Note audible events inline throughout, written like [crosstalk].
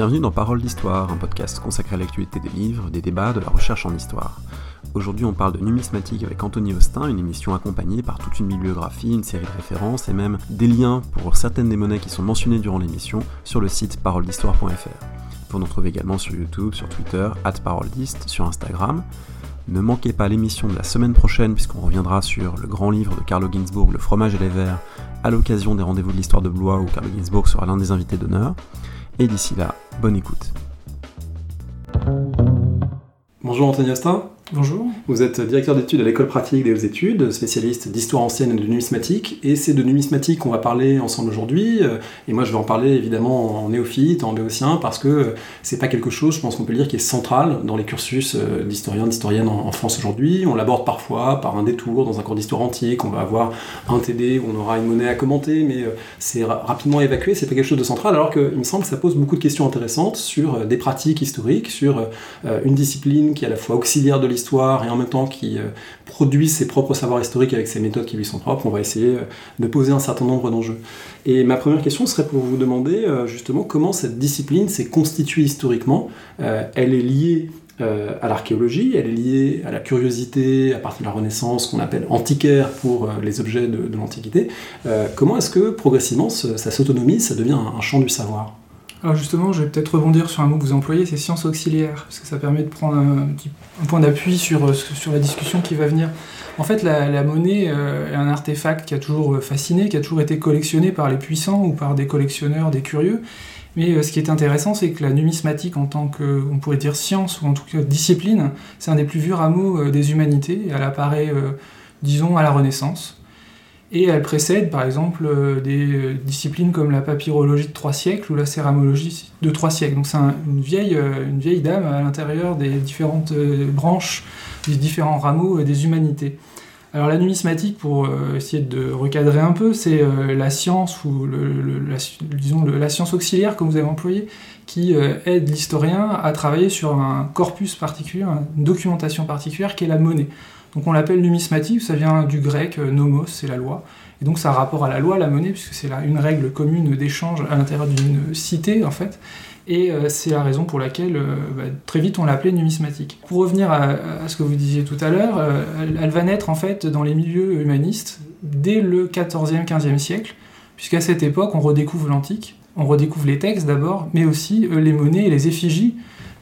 Bienvenue dans Parole d'Histoire, un podcast consacré à l'actualité des livres, des débats, de la recherche en histoire. Aujourd'hui, on parle de numismatique avec Anthony Austin, une émission accompagnée par toute une bibliographie, une série de références et même des liens pour certaines des monnaies qui sont mentionnées durant l'émission sur le site paroledhistoire.fr. Vous nous trouver également sur YouTube, sur Twitter, at sur Instagram. Ne manquez pas l'émission de la semaine prochaine puisqu'on reviendra sur le grand livre de Carlo Ginzburg, Le fromage et les vers, à l'occasion des rendez-vous de l'histoire de Blois où Carlo Ginzburg sera l'un des invités d'honneur. Et d'ici là, bonne écoute. Bonjour Anthony Astin. Bonjour. Vous êtes directeur d'études à l'école pratique des hautes études, spécialiste d'histoire ancienne et de numismatique, et c'est de numismatique qu'on va parler ensemble aujourd'hui. Euh, et moi, je vais en parler évidemment en néophyte, en béotien, parce que euh, c'est pas quelque chose, je pense qu'on peut le dire, qui est central dans les cursus euh, d'historiens, d'historiennes en France aujourd'hui. On l'aborde parfois par un détour dans un cours d'histoire antique. On va avoir un TD où on aura une monnaie à commenter, mais c'est rapidement évacué. C'est pas quelque chose de central, alors qu'il me semble que ça pose beaucoup de questions intéressantes sur des pratiques historiques, sur une discipline qui est à la fois auxiliaire de l'histoire et en même temps qui euh, produit ses propres savoirs historiques avec ses méthodes qui lui sont propres, on va essayer euh, de poser un certain nombre d'enjeux. Et ma première question serait pour vous demander euh, justement comment cette discipline s'est constituée historiquement. elle est liée à l'archéologie, elle est liée à la curiosité à partir de la Renaissance qu'on appelle antiquaire pour les objets de, l'Antiquité. comment est-ce que progressivement ça s'autonomise, ça devient un champ du savoir? Alors justement, je vais peut-être rebondir sur un mot que vous employez, c'est science auxiliaire, parce que ça permet de prendre un, point d'appui sur, euh, sur la discussion qui va venir. En fait, la, monnaie euh, est un artefact qui a toujours euh, fasciné, qui a toujours été collectionné par les puissants ou par des collectionneurs, des curieux. Mais ce qui est intéressant, c'est que la numismatique, en tant que, on pourrait dire science, ou en tout cas discipline, c'est un des plus vieux rameaux des humanités. Elle apparaît, disons, à la Renaissance. Et elle précède par exemple euh, des euh, disciplines comme la papyrologie de trois siècles ou la céramologie de trois siècles. Donc c'est une, vieille, euh, une vieille dame à l'intérieur des différentes branches, des différents rameaux des humanités. Alors la numismatique, pour essayer de recadrer un peu, c'est la science ou la, disons la science auxiliaire que vous avez employée qui aide l'historien à travailler sur un corpus particulier, une documentation particulière qui est la monnaie. Donc on l'appelle numismatique, ça vient du grec, euh, nomos, c'est la loi. Et donc ça a rapport à la loi, la monnaie, puisque c'est une règle commune d'échange à l'intérieur d'une cité, en fait. Et euh, c'est la raison pour laquelle euh, bah, très vite on l'appelait numismatique. Pour revenir à, ce que vous disiez tout à l'heure, elle, va naître en fait dans les milieux humanistes dès le 14e, 15e siècle, puisqu'à cette époque on redécouvre l'antique, on redécouvre les textes d'abord, mais aussi les monnaies et les effigies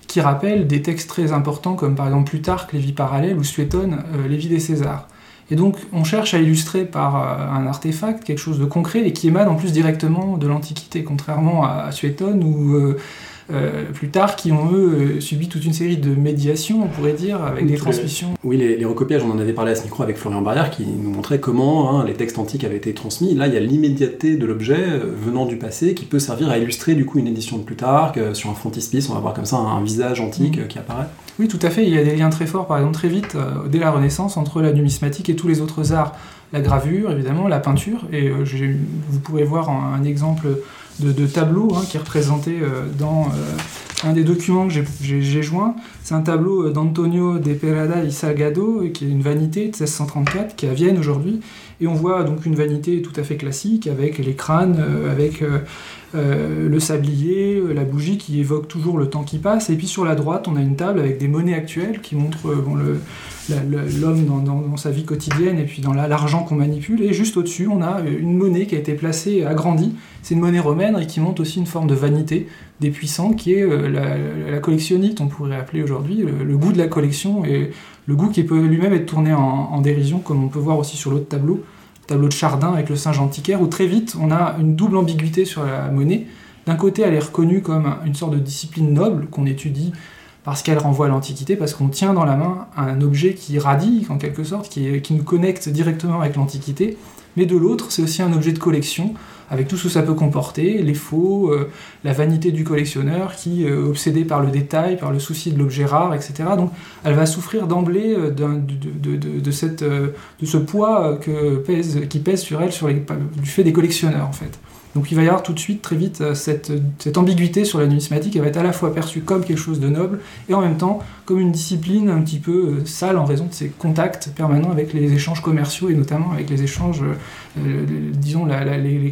qui rappellent des textes très importants comme par exemple Plutarque, les vies parallèles ou Suétone, euh, les vies des Césars. Et donc on cherche à illustrer par euh, un artefact quelque chose de concret et qui émane en plus directement de l'Antiquité, contrairement à Suétone ou plus tard qui ont eux euh, subi toute une série de médiations, on pourrait dire, avec des transmissions. Oui, les, recopiages, on en avait parlé à ce micro avec Florian Barrière qui nous montrait comment hein, les textes antiques avaient été transmis. Là, il y a l'immédiateté de l'objet euh, venant du passé qui peut servir à illustrer du coup une édition de Plutarque. sur un frontispice, on va voir comme ça un, visage antique mm. qui apparaît. Oui, tout à fait. Il y a des liens très forts, par exemple, très vite, dès la Renaissance, entre la numismatique et tous les autres arts. La gravure, évidemment, la peinture, et vous pourrez voir un exemple de, tableaux hein, qui est représenté euh, dans euh, un des documents que j'ai joint. C'est un tableau euh, d'Antonio de Perada y Salgado, qui est une vanité de 1634, qui est à Vienne aujourd'hui. Et on voit donc une vanité tout à fait classique, avec les crânes, avec le sablier, la bougie qui évoque toujours le temps qui passe. Et puis sur la droite, on a une table avec des monnaies actuelles qui montrent l'homme dans, sa vie quotidienne et puis dans l'argent qu'on manipule. Et juste au-dessus, on a une monnaie qui a été placée, agrandie. C'est une monnaie romaine et qui montre aussi une forme de vanité des puissants qui est euh, la, collectionnite, on pourrait appeler aujourd'hui, le, goût de la collection et le goût qui peut lui-même être tourné en, dérision, comme on peut voir aussi sur l'autre tableau, tableau de Chardin avec le singe antiquaire, où très vite on a une double ambiguïté sur la monnaie. D'un côté, elle est reconnue comme une sorte de discipline noble qu'on étudie parce qu'elle renvoie à l'Antiquité, parce qu'on tient dans la main un objet qui radie, en quelque sorte, qui, nous connecte directement avec l'Antiquité, mais de l'autre, c'est aussi un objet de collection, avec tout ce que ça peut comporter, les faux, euh, la vanité du collectionneur, qui, euh, obsédé par le détail, par le souci de l'objet rare, etc. Donc elle va souffrir d'emblée euh, de, ce poids qui pèse sur elle sur du fait des collectionneurs, en fait. Donc il va y avoir tout de suite, très vite, euh, cette, ambiguïté sur la numismatique. Elle va être à la fois perçue comme quelque chose de noble et en même temps comme une discipline un petit peu sale en raison de ses contacts permanents avec les échanges commerciaux et notamment avec les échanges, disons,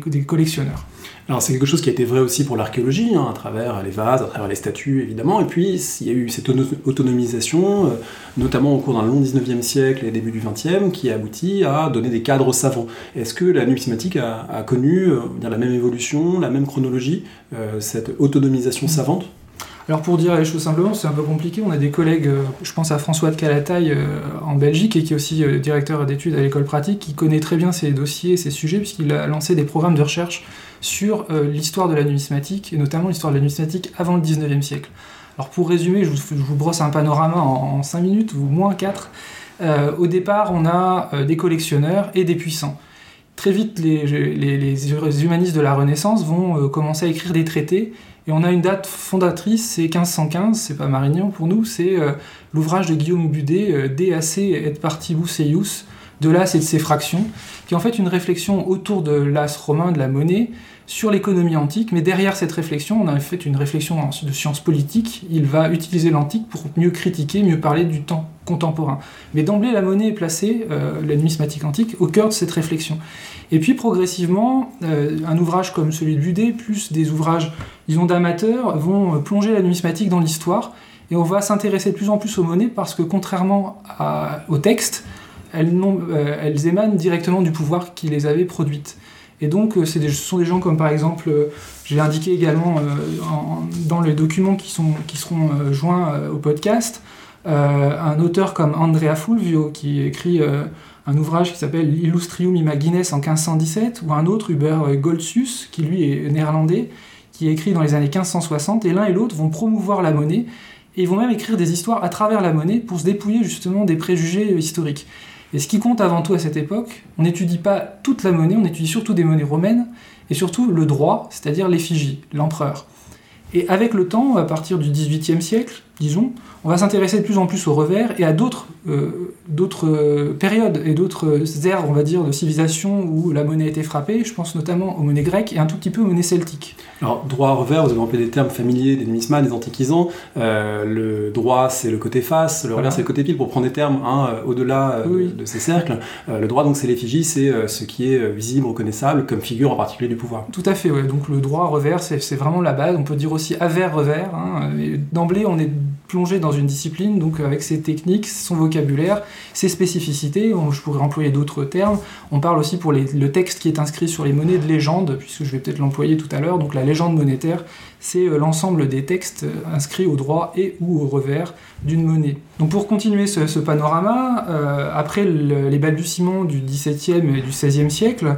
des collectionneurs. Alors c'est quelque chose qui a été vrai aussi pour l'archéologie, hein, à travers les vases, à travers les statues évidemment, et puis il y a eu cette autonomisation, euh, notamment au cours d'un long 19e siècle et début du 20e, qui a abouti à donner des cadres savants. Est-ce que la numismatique a, connu euh, la même évolution, la même chronologie, euh, cette autonomisation savante? Alors pour dire les choses simplement, c'est un peu compliqué. On a des collègues, je pense à François de Calataille en Belgique et qui est aussi directeur d'études à l'école pratique, qui connaît très bien ces dossiers, ces sujets, puisqu'il a lancé des programmes de recherche sur euh, l'histoire de la numismatique, et notamment l'histoire de la numismatique avant le 19e siècle. Alors pour résumer, je vous, brosse un panorama en, 5 minutes, ou moins 4. Euh, au départ, on a euh, des collectionneurs et des puissants. Très vite, les, humanistes de la Renaissance vont commencer à écrire des traités, et on a une date fondatrice, c'est 1515, c'est pas Marignan pour nous, c'est l'ouvrage de Guillaume Budet, DAC et partibus eius, de l'as et de ses fractions, qui est en fait une réflexion autour de l'as romain, de la monnaie, sur l'économie antique, mais derrière cette réflexion, on a fait une réflexion de sciences politiques. Il va utiliser l'antique pour mieux critiquer, mieux parler du temps contemporain. Mais d'emblée, la monnaie est placée, euh, la numismatique antique, au cœur de cette réflexion. Et puis progressivement, euh, un ouvrage comme celui de Budet, plus des ouvrages, disons, d'amateurs, vont plonger la numismatique dans l'histoire. Et on va s'intéresser de plus en plus aux monnaies parce que contrairement au texte, elles, euh, elles émanent directement du pouvoir qui les avait produites. Et donc, euh, ce sont des gens comme par exemple, euh, j'ai indiqué également dans les documents qui, sont, qui seront joints au podcast, un auteur comme Andrea Fulvio qui écrit un ouvrage qui s'appelle Illustrium Imagines en 1517, ou un autre, Hubert Goldsus, qui lui est néerlandais, qui écrit dans les années 1560, et l'un et l'autre vont promouvoir la monnaie, et vont même écrire des histoires à travers la monnaie pour se dépouiller justement des préjugés historiques. Et ce qui compte avant tout à cette époque, on n'étudie pas toute la monnaie, on étudie surtout des monnaies romaines, et surtout le droit, c'est-à-dire l'effigie, l'empereur. Et avec le temps, à partir du XVIIIe siècle, disons, on va s'intéresser de plus en plus au revers et à d'autres euh, euh, périodes et d'autres ères, on va dire, de civilisation où la monnaie a été frappée. Je pense notamment aux monnaies grecques et un tout petit peu aux monnaies celtiques. Alors, droit revers, vous avez employé des termes familiers des numismates, des antiquisants. Euh, le droit, c'est le côté face, le revers, c'est le côté pile, pour prendre des termes hein, au-delà de ces cercles. le droit, donc, c'est l'effigie, c'est ce qui est visible, reconnaissable, comme figure en particulier du pouvoir. Tout à fait, ouais. Donc, le droit revers, c'est vraiment la base. On peut dire aussi avers revers. Hein. D'emblée, on est plongé dans une discipline, donc avec ses techniques, son vocabulaire, ses spécificités. Je pourrais employer d'autres termes. On parle aussi pour le texte qui est inscrit sur les monnaies de légende, puisque je vais peut-être l'employer tout à l'heure. Donc la légende monétaire, c'est euh, l'ensemble des textes euh, inscrits au droit et ou au revers d'une monnaie. Donc pour continuer ce, panorama, euh, après les balbutiements du XVIIe et du XVIe siècle,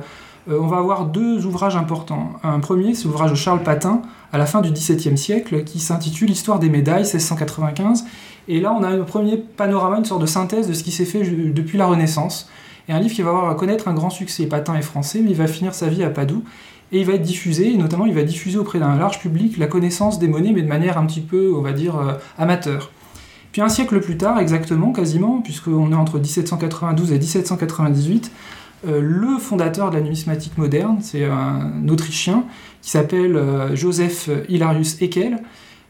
on va avoir deux ouvrages importants. Un premier, c'est l'ouvrage de Charles Patin, à la fin du XVIIe siècle, qui s'intitule Histoire des médailles 1695. Et là, on a un premier panorama, une sorte de synthèse de ce qui s'est fait depuis la Renaissance. Et un livre qui va avoir à connaître un grand succès. Patin est français, mais il va finir sa vie à Padoue. Et il va être diffusé, et notamment il va diffuser auprès d'un large public la connaissance des monnaies, mais de manière un petit peu, on va dire, euh, amateur. Puis un siècle plus tard, exactement, quasiment, puisqu'on est entre 1792 et 1798, euh, le fondateur de la numismatique moderne, c'est un Autrichien qui s'appelle euh, Joseph Hilarius Eckel,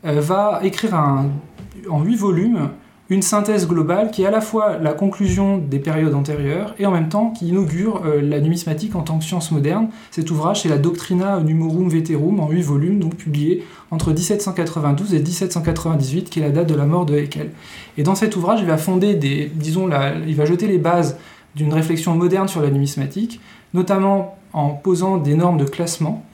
euh, va écrire en huit volumes une synthèse globale qui est à la fois la conclusion des périodes antérieures et en même temps qui inaugure la numismatique en tant que science moderne. Cet ouvrage, c'est la Doctrina Numorum Veterum en huit volumes, donc publié entre 1792 et 1798, qui est la date de la mort de Eckel. Et dans cet ouvrage, il va fonder des, disons, il va jeter les bases d'une réflexion moderne sur la numismatique, notamment en posant des normes de classement,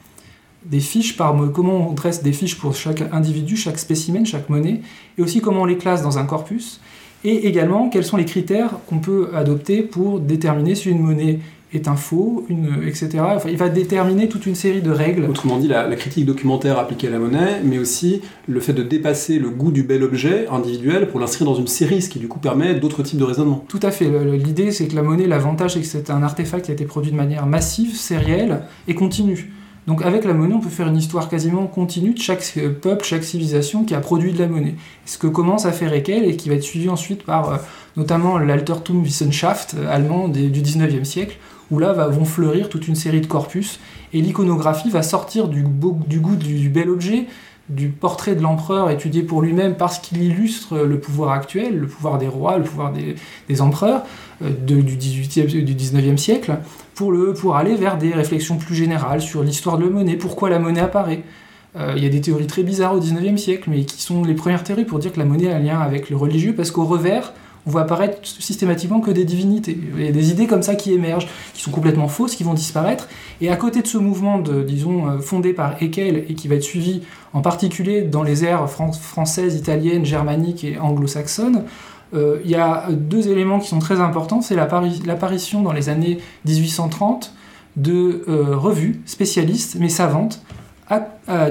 des fiches par comment on dresse des fiches pour chaque individu, chaque spécimen, chaque monnaie, et aussi comment on les classe dans un corpus, et également quels sont les critères qu'on peut adopter pour déterminer si une monnaie est un faux, une, etc. il va déterminer toute une série de règles. Autrement dit, la, critique documentaire appliquée à la monnaie, mais aussi le fait de dépasser le goût du bel objet individuel pour l'inscrire dans une série, ce qui du coup permet d'autres types de raisonnement. Tout à fait. L'idée, c'est que la monnaie, l'avantage, c'est que c'est un artefact qui a été produit de manière massive, sérielle et continue. Donc avec la monnaie, on peut faire une histoire quasiment continue de chaque peuple, chaque civilisation qui a produit de la monnaie. Ce que commence à faire Ekel et qui va être suivi ensuite par euh, notamment l'Altertum Wissenschaft euh, allemand du 19e siècle, où là vont fleurir toute une série de corpus, et l'iconographie va sortir du, goût du bel objet, du portrait de l'empereur étudié pour lui-même parce qu'il illustre le pouvoir actuel, le pouvoir des rois, le pouvoir des, empereurs euh, du, 18e, du 19e siècle, pour, le, pour aller vers des réflexions plus générales sur l'histoire de la monnaie, pourquoi la monnaie apparaît. Euh, il y a des théories très bizarres au 19e siècle, mais qui sont les premières théories pour dire que la monnaie a un lien avec le religieux, parce qu'au revers, on voit apparaître systématiquement que des divinités. A des idées comme ça qui émergent, qui sont complètement fausses, qui vont disparaître. Et à côté de ce mouvement, de, disons, euh, fondé par Haeckel et qui va être suivi en particulier dans les ères françaises, italiennes, germaniques et anglo-saxonnes, euh, il y a deux éléments qui sont très importants. C'est l'apparition dans les années 1830 de euh, revues spécialistes, mais savantes,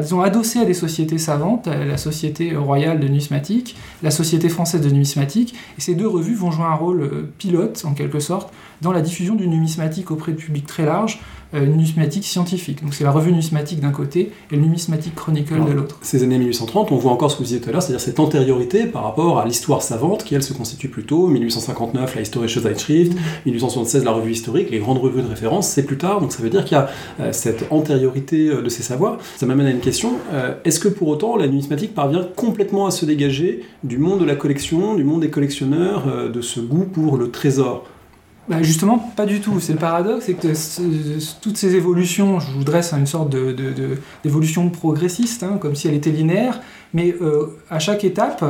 disons, adossées à des sociétés savantes, la Société royale de numismatique, la Société française de numismatique, et ces deux revues vont jouer un rôle euh, pilote, en quelque sorte, dans la diffusion du numismatique auprès du public très large, euh, numismatique scientifique. Donc c'est la revue numismatique d'un côté et le numismatique chronicle de l'autre. Ces années 1830, on voit encore ce que vous disiez tout à l'heure, c'est-à-dire cette antériorité par rapport à l'histoire savante qui, elle, se constitue plutôt. 1859, la Historische Zeitschrift, 1876, la revue historique, les grandes revues de référence, c'est plus tard. Donc ça veut dire qu'il y a euh, cette antériorité euh, de ces savoirs. Ça m'amène à une question. Est-ce que pour autant la numismatique parvient complètement à se dégager du monde de la collection, du monde des collectionneurs, de ce goût pour le trésor? Bah justement, pas du tout. C'est le paradoxe, c'est que toutes ces évolutions, je vous dresse une sorte d'évolution progressiste, hein, comme si elle était linéaire, mais euh, à chaque étape,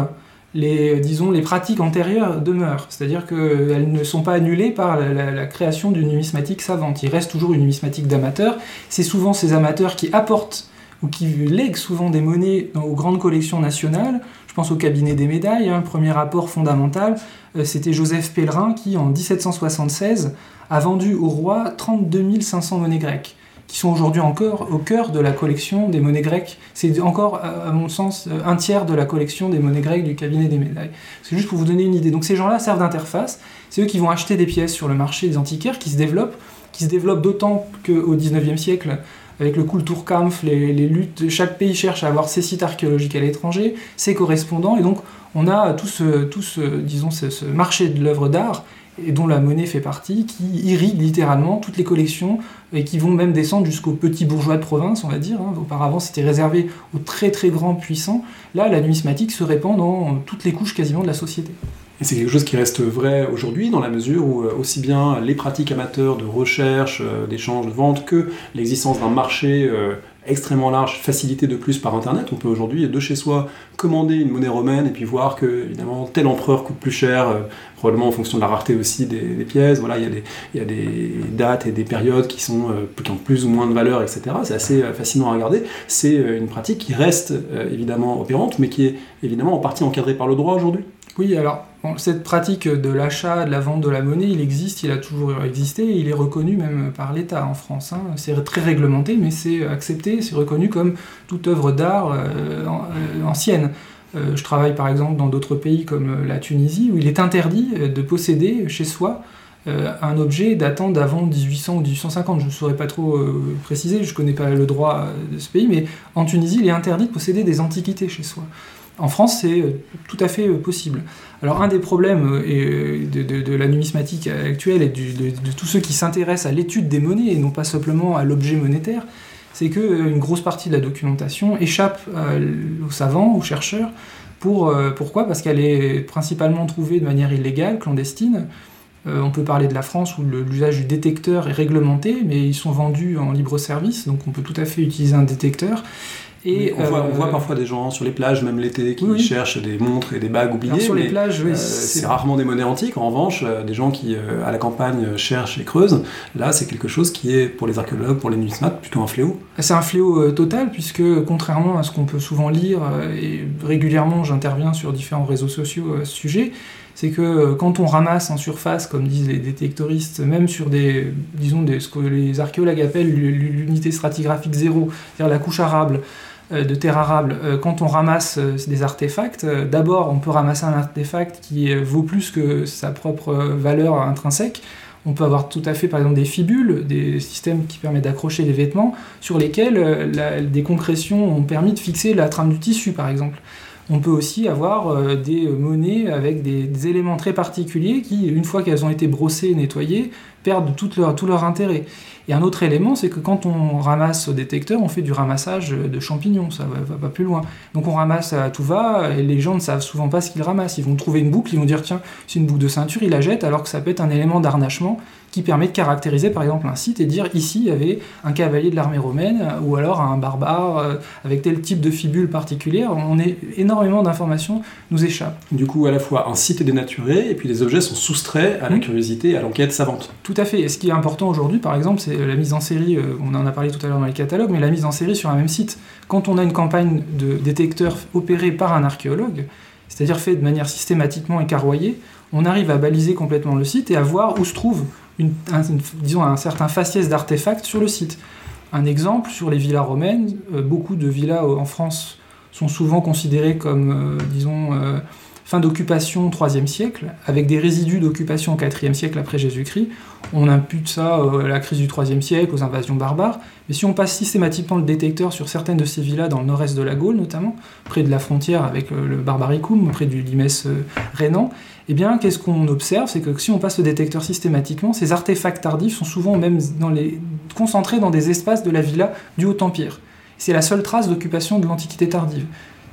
les, disons, les pratiques antérieures demeurent. C'est-à-dire qu'elles ne sont pas annulées par la, création d'une numismatique savante. Il reste toujours une numismatique d'amateurs. C'est souvent ces amateurs qui apportent ou qui lèguent souvent des monnaies aux grandes collections nationales. Je pense au cabinet des médailles, hein, premier rapport fondamental, euh, c'était Joseph Pellerin qui, en 1776, a vendu au roi 32 500 monnaies grecques, qui sont aujourd'hui encore au cœur de la collection des monnaies grecques. C'est encore, à mon sens, euh, un tiers de la collection des monnaies grecques du cabinet des médailles. C'est juste pour vous donner une idée. Donc ces gens-là servent d'interface. C'est eux qui vont acheter des pièces sur le marché des antiquaires, qui se développent, qui se développent d'autant qu'au 19e siècle, avec le Kulturkampf, les, les luttes, chaque pays cherche à avoir ses sites archéologiques à l'étranger, ses correspondants, et donc on a tout ce, marché de l'œuvre d'art, et dont la monnaie fait partie, qui irrigue littéralement toutes les collections, et qui vont même descendre jusqu'aux petits bourgeois de province, on va dire. Hein. Auparavant, c'était réservé aux très très grands puissants. Là, la numismatique se répand dans toutes les couches quasiment de la société. Et c'est quelque chose qui reste vrai aujourd'hui dans la mesure où euh, aussi bien les pratiques amateurs de recherche, euh, d'échange, de vente que l'existence d'un marché euh, extrêmement large, facilité de plus par Internet. On peut aujourd'hui, de chez soi, commander une monnaie romaine et puis voir que, évidemment, tel empereur coûte plus cher, probablement en fonction de la rareté aussi des, pièces. Voilà, il y, a des, dates et des périodes qui, sont, ont plus ou moins de valeur, etc. C'est assez fascinant à regarder. C'est une pratique qui reste évidemment opérante, mais qui est évidemment en partie encadrée par le droit aujourd'hui. Oui, alors cette pratique de l'achat, de la vente de la monnaie, il existe, il a toujours existé, il est reconnu même par l'État en France. Hein. C'est très réglementé, mais c'est accepté, c'est reconnu comme toute œuvre d'art euh, euh, ancienne. Euh, je travaille par exemple dans d'autres pays comme la Tunisie, où il est interdit de posséder chez soi un objet datant d'avant 1800 ou 1850. Je ne saurais pas trop préciser, je ne connais pas le droit de ce pays, mais en Tunisie, il est interdit de posséder des antiquités chez soi. En France, c'est tout à fait possible. Alors un des problèmes euh, de, la numismatique actuelle et de, tous ceux qui s'intéressent à l'étude des monnaies et non pas simplement à l'objet monétaire, c'est qu'une grosse partie de la documentation échappe aux savants, aux chercheurs. Pour, pourquoi? Parce qu'elle est principalement trouvée de manière illégale, clandestine. on peut parler de la France où l'usage du détecteur est réglementé, mais ils sont vendus en libre service, donc on peut tout à fait utiliser un détecteur on, voit, euh, parfois des gens sur les plages, même l'été, qui cherchent des montres et des bagues oubliées. sur les plages, euh, c'est rarement des monnaies antiques. En revanche, euh, des gens qui, à la campagne, cherchent et creusent, là, c'est quelque chose qui est, pour les archéologues, pour les numismates, plutôt un fléau. C'est un fléau total, puisque contrairement à ce qu'on peut souvent lire, et régulièrement j'interviens sur différents réseaux sociaux à ce sujet, c'est que quand on ramasse en surface, comme disent les détectoristes, même sur des, disons, des, ce que les archéologues appellent l'unité stratigraphique zéro, c'est-à-dire la couche arable, de terre arable, euh, quand on ramasse euh, des artefacts, d'abord on peut ramasser un artefact qui vaut plus que sa propre valeur intrinsèque. On peut avoir tout à fait par exemple des fibules, des systèmes qui permettent d'accrocher des vêtements sur lesquels des concrétions ont permis de fixer la trame du tissu par exemple. On peut aussi avoir euh, des monnaies avec des, éléments très particuliers qui, une fois qu'elles ont été brossées et nettoyées, perdent tout leur, intérêt. Et un autre élément, c'est que quand on ramasse au détecteur, on fait du ramassage de champignons, ça va, va, pas plus loin. Donc on ramasse tout va, et les gens ne savent souvent pas ce qu'ils ramassent. Ils vont trouver une boucle, ils vont dire tiens, c'est une boucle de ceinture, ils la jettent, alors que ça peut être un élément d'harnachement qui permet de caractériser par exemple un site et dire ici il y avait un cavalier de l'armée romaine ou alors un barbare euh, avec tel type de fibule particulière. On est énormément d'informations nous échappent. Du coup, à la fois un site est dénaturé et puis les objets sont soustraits à la mmh. curiosité et à l'enquête savante. Tout à fait. Et ce qui est important aujourd'hui, par exemple, c'est la mise en série. Euh, on en a parlé tout à l'heure dans les catalogues, mais la mise en série sur un même site. Quand on a une campagne de détecteurs opérée par un archéologue, c'est-à-dire fait de manière systématiquement écarroyée, on arrive à baliser complètement le site et à voir où se trouve un, disons un certain faciès d'artefacts sur le site. Un exemple, sur les villas romaines, euh, beaucoup de villas euh, en France sont souvent considérées comme, euh, disons, fin d'occupation 3e siècle, avec des résidus d'occupation au 4e siècle après Jésus-Christ. On impute ça à la crise du 3e siècle, aux invasions barbares. Mais si on passe systématiquement le détecteur sur certaines de ces villas, dans le nord-est de la Gaule notamment, près de la frontière avec le Barbaricum, près du Limès rhénan, eh bien, qu'est-ce qu'on observe? C'est que si on passe le détecteur systématiquement, ces artefacts tardifs sont souvent même concentrés dans des espaces de la villa du Haut-Empire. C'est la seule trace d'occupation de l'Antiquité tardive.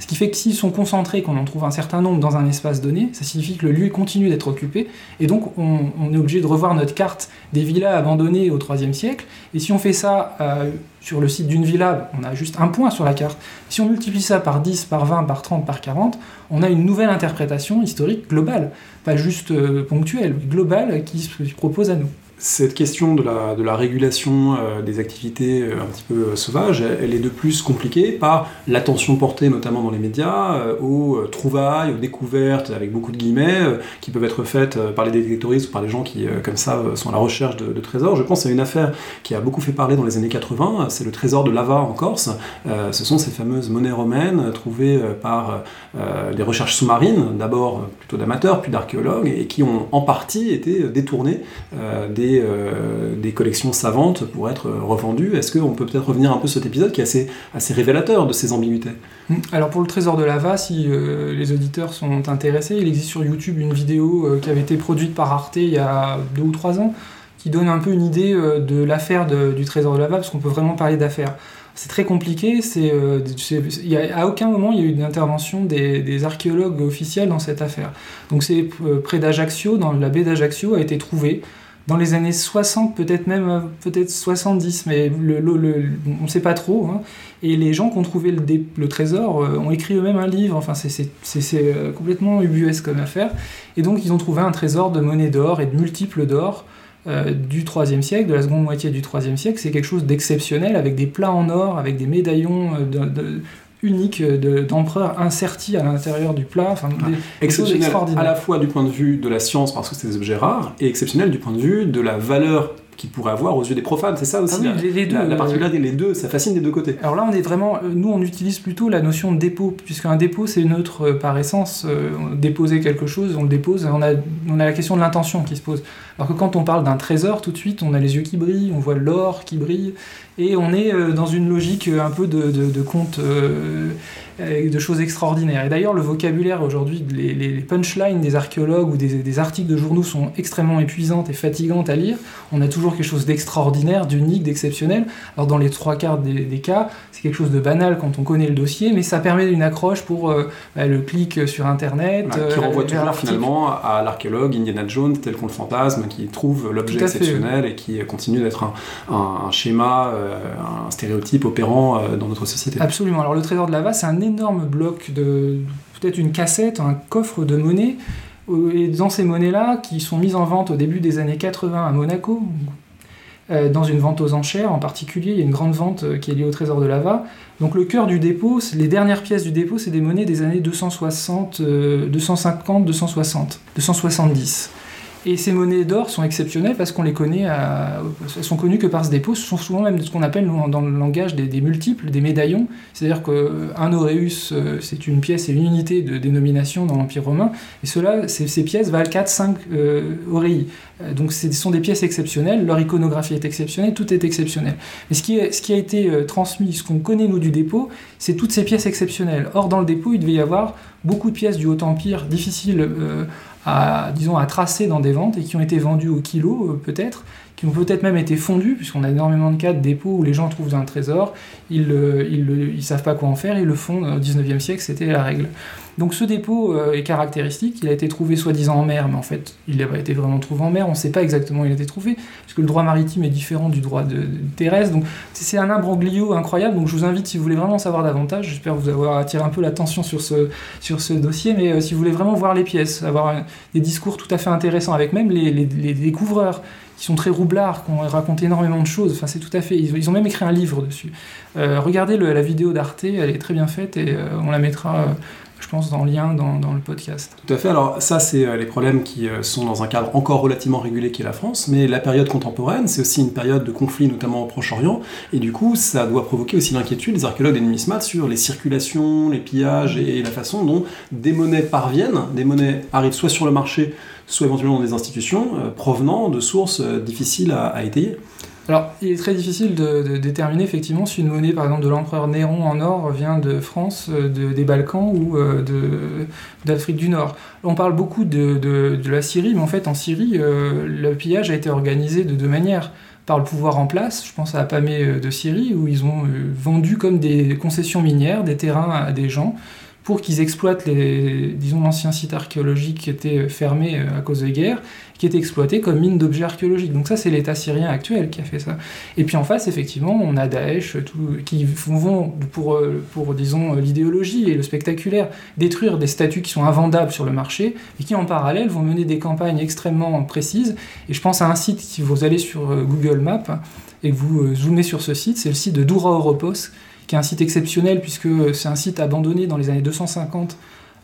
Ce qui fait que s'ils sont concentrés, qu'on en trouve un certain nombre dans un espace donné, ça signifie que le lieu continue d'être occupé, et donc on, est obligé de revoir notre carte des villas abandonnées au IIIe siècle, et si on fait ça euh, sur le site d'une villa, on a juste un point sur la carte. Si on multiplie ça par 10, par 20, par 30, par 40, on a une nouvelle interprétation historique globale, pas juste euh, ponctuelle, globale qui se propose à nous cette question de la, de la régulation euh, des activités euh, un petit peu euh, sauvages, elle, est de plus compliquée par l'attention portée notamment dans les médias aux trouvailles, aux découvertes avec beaucoup de guillemets qui peuvent être faites par les détectoristes ou par les gens qui comme ça sont à la recherche de, trésors. Je pense à une affaire qui a beaucoup fait parler dans les années 80, c'est le trésor de Lava en Corse. ce sont ces fameuses monnaies romaines trouvées par des recherches sous-marines, d'abord plutôt d'amateurs puis d'archéologues, et qui ont en partie été détournées des euh, des, collections savantes pour être revendues. Est-ce qu'on peut peut-être revenir un peu sur cet épisode qui est assez, révélateur de ces ambiguïtés? Hmm. Alors pour le trésor de Lava, si euh, les auditeurs sont intéressés, il existe sur YouTube une vidéo euh, qui avait été produite par Arte il y a deux ou trois ans qui donne un peu une idée de l'affaire du trésor de Lava, parce qu'on peut vraiment parler d'affaires c'est très compliqué. C'est, à aucun moment il y a eu d'intervention des, des, archéologues officiels dans cette affaire. Donc c'est près d'Ajaccio, dans la baie d'Ajaccio, a été trouvé dans les années 60, peut-être même euh, peut-être 70, mais on ne sait pas trop. Hein. Et les gens qui ont trouvé le, trésor euh, ont écrit eux-mêmes un livre. Enfin, c'est euh, complètement ubuesque comme affaire. Et donc, ils ont trouvé un trésor de monnaie d'or et de multiples d'or du 3e siècle, de la seconde moitié du 3e siècle. C'est quelque chose d'exceptionnel, avec des plats en or, avec des médaillons unique d'empereur inserti à l'intérieur du plat. Enfin, des, exceptionnel à la fois du point de vue de la science parce que c'est des objets rares et exceptionnel du point de vue de la valeur qu'il pourrait avoir aux yeux des profanes. C'est ça aussi ah la, les, deux, la, particularité, les deux, ça fascine des deux côtés. Alors là, on est vraiment, euh, nous, on utilise plutôt la notion de dépôt, puisqu'un dépôt, c'est neutre euh, par essence. Euh, déposer quelque chose, on le dépose, on a, on a la question de l'intention qui se pose. Alors que quand on parle d'un trésor, tout de suite, on a les yeux qui brillent, on voit l'or qui brille, et on est dans une logique un peu de, de, de conte de choses extraordinaires. Et d'ailleurs, le vocabulaire aujourd'hui, les, punchlines des archéologues ou des, articles de journaux sont extrêmement épuisantes et fatigantes à lire. On a toujours quelque chose d'extraordinaire, d'unique, d'exceptionnel. Alors dans les trois quarts des, cas, c'est quelque chose de banal quand on connaît le dossier, mais ça permet une accroche pour euh, bah, le clic sur Internet. qui euh, renvoie toujours finalement à l'archéologue Indiana Jones tel qu'on le fantasme, qui trouve l'objet exceptionnel et qui continue d'être un, schéma, euh, un stéréotype opérant dans notre société. Absolument. Alors le trésor de Lava, c'est un énorme bloc de peut-être une cassette, un coffre de monnaie. Et dans ces monnaies-là, qui sont mises en vente au début des années 80 à Monaco, euh, dans une vente aux enchères en particulier, il y a une grande vente euh, qui est liée au trésor de Lava. Donc le cœur du dépôt, les dernières pièces du dépôt, c'est des monnaies des années 260, 250, 260, 270. Et ces monnaies d'or sont exceptionnelles parce qu'on les connaît, sont connues que par ce dépôt. Ce sont souvent même ce qu'on appelle dans le langage des, multiples, des médaillons. C'est-à-dire qu'un aureus, euh, c'est une pièce et une unité de dénomination dans l'Empire romain. Et cela, ces, pièces valent 4, 5 euh. Euh, donc ce sont des pièces exceptionnelles, leur iconographie est exceptionnelle, tout est exceptionnel. Mais ce qui, a été transmis, ce qu'on connaît nous du dépôt, c'est toutes ces pièces exceptionnelles. Or dans le dépôt, il devait y avoir beaucoup de pièces du Haut Empire difficiles à, disons, à tracer dans des ventes et qui ont été vendues au kilo euh, peut-être, qui ont peut-être même été fondues, puisqu'on a énormément de cas de dépôts où les gens trouvent un trésor, ils ne ils, savent pas quoi en faire, ils le font au 19e siècle, c'était la règle. Donc ce dépôt euh, est caractéristique, il a été trouvé soi-disant en mer, mais en fait il n'a pas été vraiment trouvé en mer, on ne sait pas exactement où il a été trouvé, puisque le droit maritime est différent du droit de, terrestre, donc c'est un imbroglio incroyable, donc je vous invite si vous voulez vraiment savoir davantage, j'espère vous avoir attiré un peu l'attention sur ce, sur ce dossier, mais euh, si vous voulez vraiment voir les pièces, avoir des discours tout à fait intéressants avec même les, les, découvreurs qui sont très roublards, qui ont raconté énormément de choses. Enfin, c'est tout à fait. Ils, ont même écrit un livre dessus. Euh, regardez la vidéo d'Arte, elle est très bien faite et on la mettra je pense, en lien dans, dans, le podcast. Tout à fait. Alors ça, c'est euh, les problèmes qui euh, sont dans un cadre encore relativement régulé qui est la France, mais la période contemporaine, c'est aussi une période de conflit, notamment au Proche-Orient, et du coup, ça doit provoquer aussi l'inquiétude des archéologues et des numismates sur les circulations, les pillages et la façon dont des monnaies parviennent, des monnaies arrivent soit sur le marché, soit éventuellement dans des institutions, euh, provenant de sources difficiles à, à étayer. Alors, il est très difficile de, déterminer effectivement si une monnaie, par exemple, de l'empereur Néron en or vient de France, euh, des Balkans ou euh, d'Afrique du Nord. On parle beaucoup de, la Syrie, mais en fait, en Syrie, euh, le pillage a été organisé de deux manières. Par le pouvoir en place, je pense à Apamé de Syrie, où ils ont vendu comme des concessions minières des terrains à des gens pour qu'ils exploitent les, disons, l'ancien site archéologique qui était fermé à cause des guerres qui est exploité comme mine d'objets archéologiques. Donc ça, c'est l'État syrien actuel qui a fait ça. Et puis en face, effectivement, on a Daesh qui vont, pour, euh, pour disons, l'idéologie et le spectaculaire, détruire des statues qui sont invendables sur le marché et qui, en parallèle, vont mener des campagnes extrêmement précises. Et je pense à un site, si vous allez sur euh, Google Maps et que vous euh, zoomez sur ce site, c'est le site de Doura Oropos, qui est un site exceptionnel puisque c'est un site abandonné dans les années 250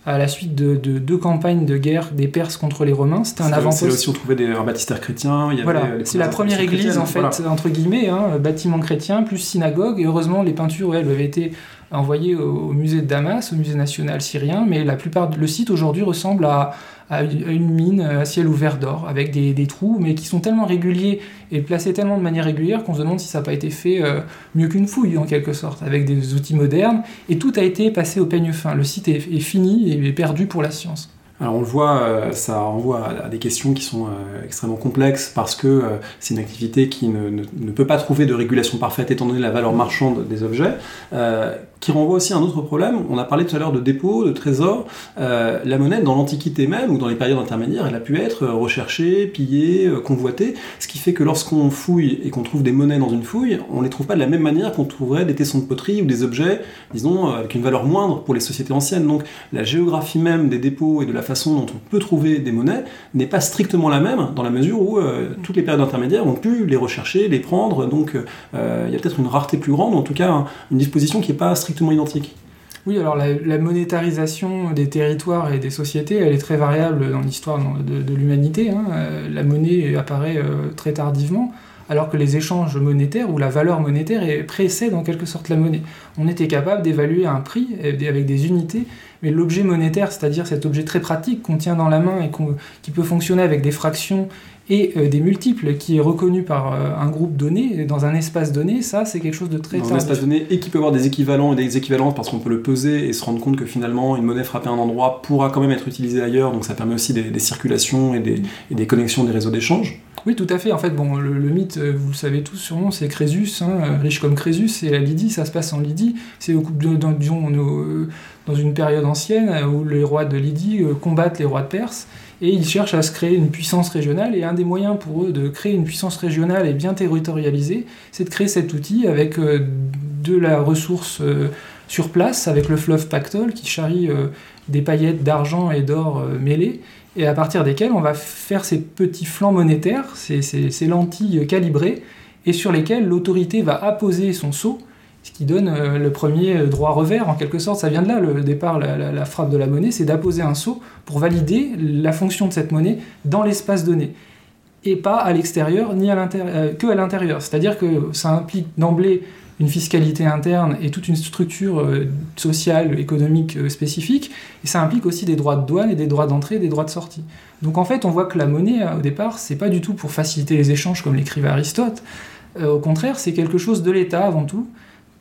à la suite de, deux campagnes de guerre des Perses contre les Romains. C'était un avant-poste. C'est aussi on trouvait des baptistères chrétiens. voilà, c'est la première église en fait entre guillemets, hein, bâtiment chrétien plus synagogue. Et heureusement les peintures elles avaient été envoyées au, musée de Damas, au musée national syrien. Mais la plupart le site aujourd'hui ressemble à une mine à ciel ouvert d'or, avec des, trous, mais qui sont tellement réguliers et placés tellement de manière régulière qu'on se demande si ça n'a pas été fait euh, mieux qu'une fouille, en quelque sorte, avec des outils modernes. Et tout a été passé au peigne fin. Le site est, fini et perdu pour la science. Alors on le voit, euh, ça renvoie à des questions qui sont euh, extrêmement complexes parce que c'est une activité qui ne, peut pas trouver de régulation parfaite étant donné la valeur marchande des objets qui renvoie aussi à un autre problème. On a parlé tout à l'heure de dépôts, de trésors. Euh, la monnaie, dans l'Antiquité même, ou dans les périodes intermédiaires, elle a pu être recherchée, pillée, euh, convoitée, ce qui fait que lorsqu'on fouille et qu'on trouve des monnaies dans une fouille, on ne les trouve pas de la même manière qu'on trouverait des tessons de poterie ou des objets, disons, euh, avec une valeur moindre pour les sociétés anciennes. Donc la géographie même des dépôts et de la façon dont on peut trouver des monnaies n'est pas strictement la même, dans la mesure où toutes les périodes intermédiaires ont pu les rechercher, les prendre, donc il y a peut-être une rareté plus grande, en tout cas une disposition qui n'est pas strictement Oui, alors la, monétarisation des territoires et des sociétés, elle est très variable dans l'histoire de, l'humanité. Hein. Euh, la monnaie apparaît euh, très tardivement, alors que les échanges monétaires ou la valeur monétaire précède en quelque sorte la monnaie. On était capable d'évaluer un prix avec des unités, mais l'objet monétaire, c'est-à-dire cet objet très pratique qu'on tient dans la main et qui peut fonctionner avec des fractions et euh, des multiples qui est reconnu par euh, un groupe donné, dans un espace donné, ça c'est quelque chose de très Dans un espace donné et qui peut avoir des équivalents et des équivalences parce qu'on peut le peser et se rendre compte que finalement une monnaie frappée à un endroit pourra quand même être utilisée ailleurs, donc ça permet aussi des, circulations et des, et des, connexions des réseaux d'échange. Oui, tout à fait. En fait, bon, le, mythe, euh, vous le savez tous sûrement, c'est Crésus, hein, riche comme Crésus, c'est la Lydie, ça se passe en Lydie. C'est au couple de, dans, dans une période ancienne où les rois de Lydie combattent les rois de Perse et ils cherchent à se créer une puissance régionale, et un des moyens pour eux de créer une puissance régionale et bien territorialisée, c'est de créer cet outil avec euh, de la ressource euh, sur place, avec le fleuve Pactol qui charrie euh, des paillettes d'argent et d'or mêlées, et à partir desquelles on va faire ces petits flancs monétaires, ces, ces lentilles calibrées, et sur lesquelles l'autorité va apposer son sceau, ce qui donne le premier droit revers en quelque sorte. Ça vient de là le départ, la, frappe de la monnaie, c'est d'apposer un sceau pour valider la fonction de cette monnaie dans l'espace donné et pas à l'extérieur ni à l'intérieur, que à l'intérieur. C'est-à-dire que ça implique d'emblée une fiscalité interne et toute une structure euh, sociale, économique euh, spécifique, et ça implique aussi des droits de douane et des droits d'entrée et des droits de sortie. Donc en fait, on voit que la monnaie, euh, au départ, c'est pas du tout pour faciliter les échanges comme l'écrivait Aristote, au contraire, c'est quelque chose de l'État avant tout,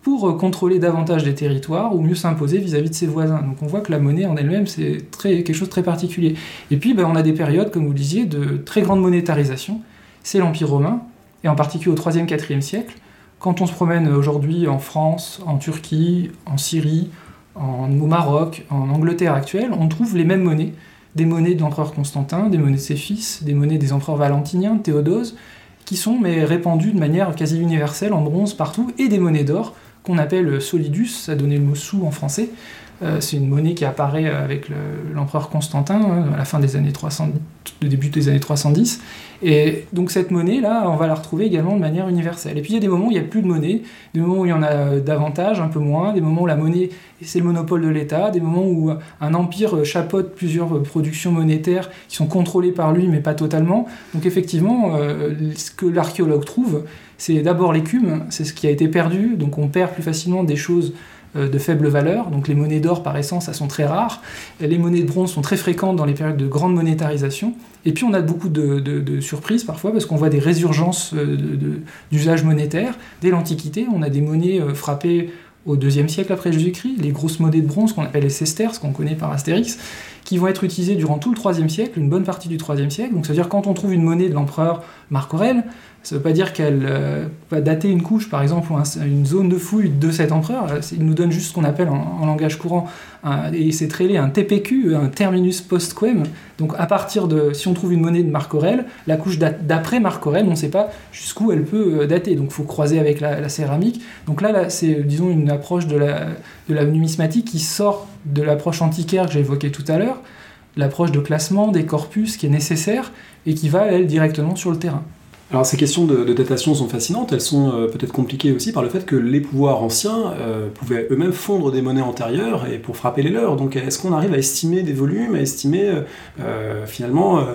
pour contrôler davantage des territoires ou mieux s'imposer vis-à-vis de ses voisins. Donc on voit que la monnaie en elle-même, c'est quelque chose de très particulier. Et puis ben, on a des périodes, comme vous le disiez, de très grande monétarisation. C'est l'Empire romain, et en particulier au 3e, 4e siècle, quand on se promène aujourd'hui en France, en Turquie, en Syrie, en, au Maroc, en Angleterre actuelle, on trouve les mêmes monnaies. Des monnaies de l'empereur Constantin, des monnaies de ses fils, des monnaies des empereurs valentiniens, Théodose, qui sont mais répandues de manière quasi universelle en bronze partout, et des monnaies d'or qu'on appelle solidus, ça donnait le mot sou en français, c'est une monnaie qui apparaît avec l'empereur Constantin hein, à la fin des années 300, le début des années 310. Et donc cette monnaie-là, on va la retrouver également de manière universelle. Et puis il y a des moments où il n'y a plus de monnaie, des moments où il y en a davantage, un peu moins, des moments où la monnaie, c'est le monopole de l'État, des moments où un empire chapeaute plusieurs productions monétaires qui sont contrôlées par lui, mais pas totalement. Donc effectivement, euh, ce que l'archéologue trouve, c'est d'abord l'écume, c'est ce qui a été perdu, donc on perd plus facilement des choses euh, de faible valeur. Donc les monnaies d'or, par essence, elles sont très rares. Les monnaies de bronze sont très fréquentes dans les périodes de grande monétarisation. Et puis on a beaucoup de, surprises parfois parce qu'on voit des résurgences euh, d'usage monétaire. Dès l'Antiquité, on a des monnaies euh, frappées au IIe siècle après Jésus-Christ, les grosses monnaies de bronze qu'on appelle les ce qu'on connaît par Astérix, qui vont être utilisées durant tout le IIIe siècle, une bonne partie du IIIe siècle. Donc c'est-à-dire quand on trouve une monnaie de l'empereur Marc Aurèle, ça ne veut pas dire qu'elle euh, va dater une couche, par exemple, ou une zone de fouille de cet empereur. Il nous donne juste ce qu'on appelle en, langage courant, et c'est très un TPQ, un terminus post-quem. Donc à partir de, si on trouve une monnaie de Marc Aurèle, la couche d'après Marc Aurèle, on ne sait pas jusqu'où elle peut euh, dater. Donc il faut croiser avec la, céramique. Donc là, là c'est, disons, une approche de la numismatique qui sort de l'approche antiquaire que j'ai évoquée tout à l'heure, l'approche de classement des corpus qui est nécessaire et qui va, elle, directement sur le terrain. Alors ces questions de, datation sont fascinantes, elles sont euh, peut-être compliquées aussi par le fait que les pouvoirs anciens euh, pouvaient eux-mêmes fondre des monnaies antérieures et pour frapper les leurs. Donc est-ce qu'on arrive à estimer des volumes, à estimer euh, finalement,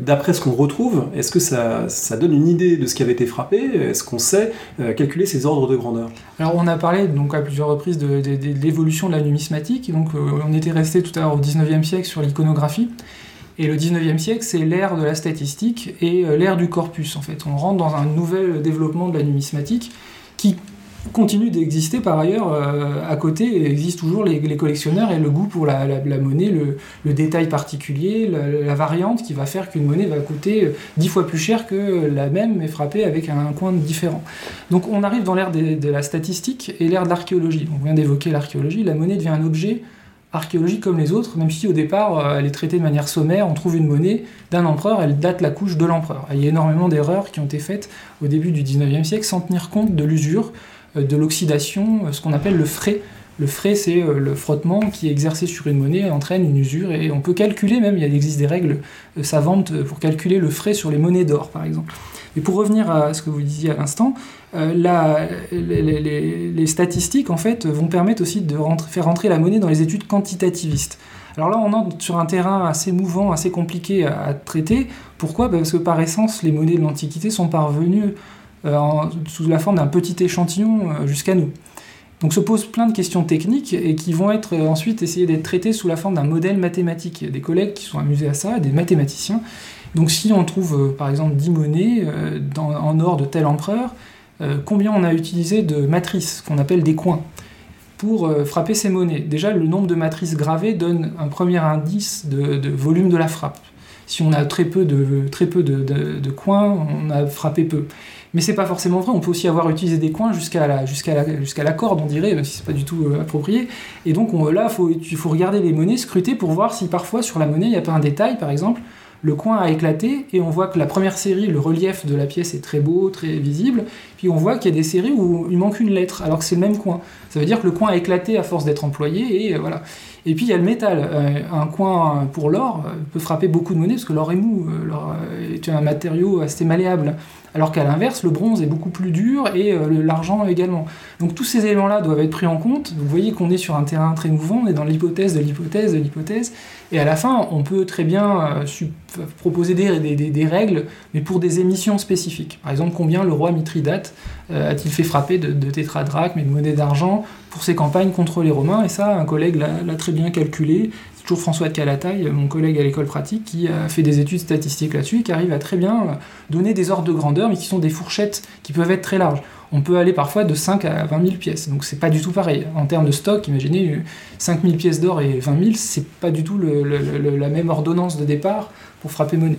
d'après ce qu'on retrouve, est-ce que ça, donne une idée de ce qui avait été frappé? Est-ce qu'on sait calculer ces ordres de grandeur? Alors on a parlé donc à plusieurs reprises de, de l'évolution de la numismatique, donc on était resté tout à l'heure au 19e siècle sur l'iconographie. Et le 19e siècle, c'est l'ère de la statistique et euh, l'ère du corpus, en fait. On rentre dans un nouvel développement de la numismatique qui continue d'exister par ailleurs euh, à côté. Il existe toujours les, collectionneurs et le goût pour la, monnaie, le, détail particulier, la, variante qui va faire qu'une monnaie va coûter euh, dix fois plus cher que la même mais frappée avec un, coin différent. Donc on arrive dans l'ère de la statistique et l'ère de l'archéologie. On vient d'évoquer l'archéologie. La monnaie devient un objet archéologique comme les autres, même si au départ euh, elle est traitée de manière sommaire, on trouve une monnaie d'un empereur, elle date la couche de l'empereur. Il y a énormément d'erreurs qui ont été faites au début du 19e siècle sans tenir compte de l'usure, euh, de l'oxydation, euh, ce qu'on appelle le frais. Le frais, c'est le frottement qui est exercé sur une monnaie entraîne une usure et on peut calculer même, il existe des règles savantes pour calculer le frais sur les monnaies d'or par exemple. Et pour revenir à ce que vous disiez à l'instant, euh, les, statistiques en fait vont permettre aussi de faire rentrer la monnaie dans les études quantitativistes. Alors là, on entre sur un terrain assez mouvant, assez compliqué à, traiter. Pourquoi? Bah, Parce que par essence, les monnaies de l'Antiquité sont parvenues euh, sous la forme d'un petit échantillon euh, jusqu'à nous. Donc se posent plein de questions techniques et qui vont être ensuite essayées d'être traitées sous la forme d'un modèle mathématique. Il y a des collègues qui sont amusés à ça, des mathématiciens. Donc si on trouve par exemple 10 monnaies en or de tel empereur, euh, combien on a utilisé de matrices, qu'on appelle des coins, pour euh, frapper ces monnaies? Déjà, le nombre de matrices gravées donne un premier indice de, volume de la frappe. Si on a très peu de, très peu de, coins, on a frappé peu. Mais c'est pas forcément vrai, on peut aussi avoir utilisé des coins jusqu'à la, la, corde, on dirait, même si c'est pas du tout euh, approprié. Et donc là, faut, il faut regarder les monnaies, scruter pour voir si parfois sur la monnaie, il n'y a pas un détail, par exemple, le coin a éclaté et on voit que la première série, le relief de la pièce est très beau, très visible. Puis on voit qu'il y a des séries où il manque une lettre alors que c'est le même coin. Ça veut dire que le coin a éclaté à force d'être employé et euh, voilà. Et puis il y a le métal. Euh, un coin pour l'or euh, peut frapper beaucoup de monnaie parce que l'or est mou, l'or est un matériau assez malléable. Alors qu'à l'inverse, le bronze est beaucoup plus dur et l'argent également. Donc tous ces éléments-là doivent être pris en compte. Vous voyez qu'on est sur un terrain très mouvant, on est dans l'hypothèse de l'hypothèse de l'hypothèse. Et à la fin, on peut très bien proposer des, règles, mais pour des émissions spécifiques. Par exemple, combien le roi Mithridate euh, a-t-il fait frapper de, de tétradrachmes et de monnaie d'argent pour ses campagnes contre les Romains? Et ça, un collègue l'a très bien calculé toujours François de Calataille, mon collègue à l'école pratique, qui a fait des études statistiques là-dessus et qui arrive à très bien donner des ordres de grandeur, mais qui sont des fourchettes qui peuvent être très larges. On peut aller parfois de 5 à 20 000 pièces, donc c'est pas du tout pareil. En termes de stock, imaginez 5 000 pièces d'or et 20 000, c'est pas du tout la même ordonnance de départ pour frapper monnaie.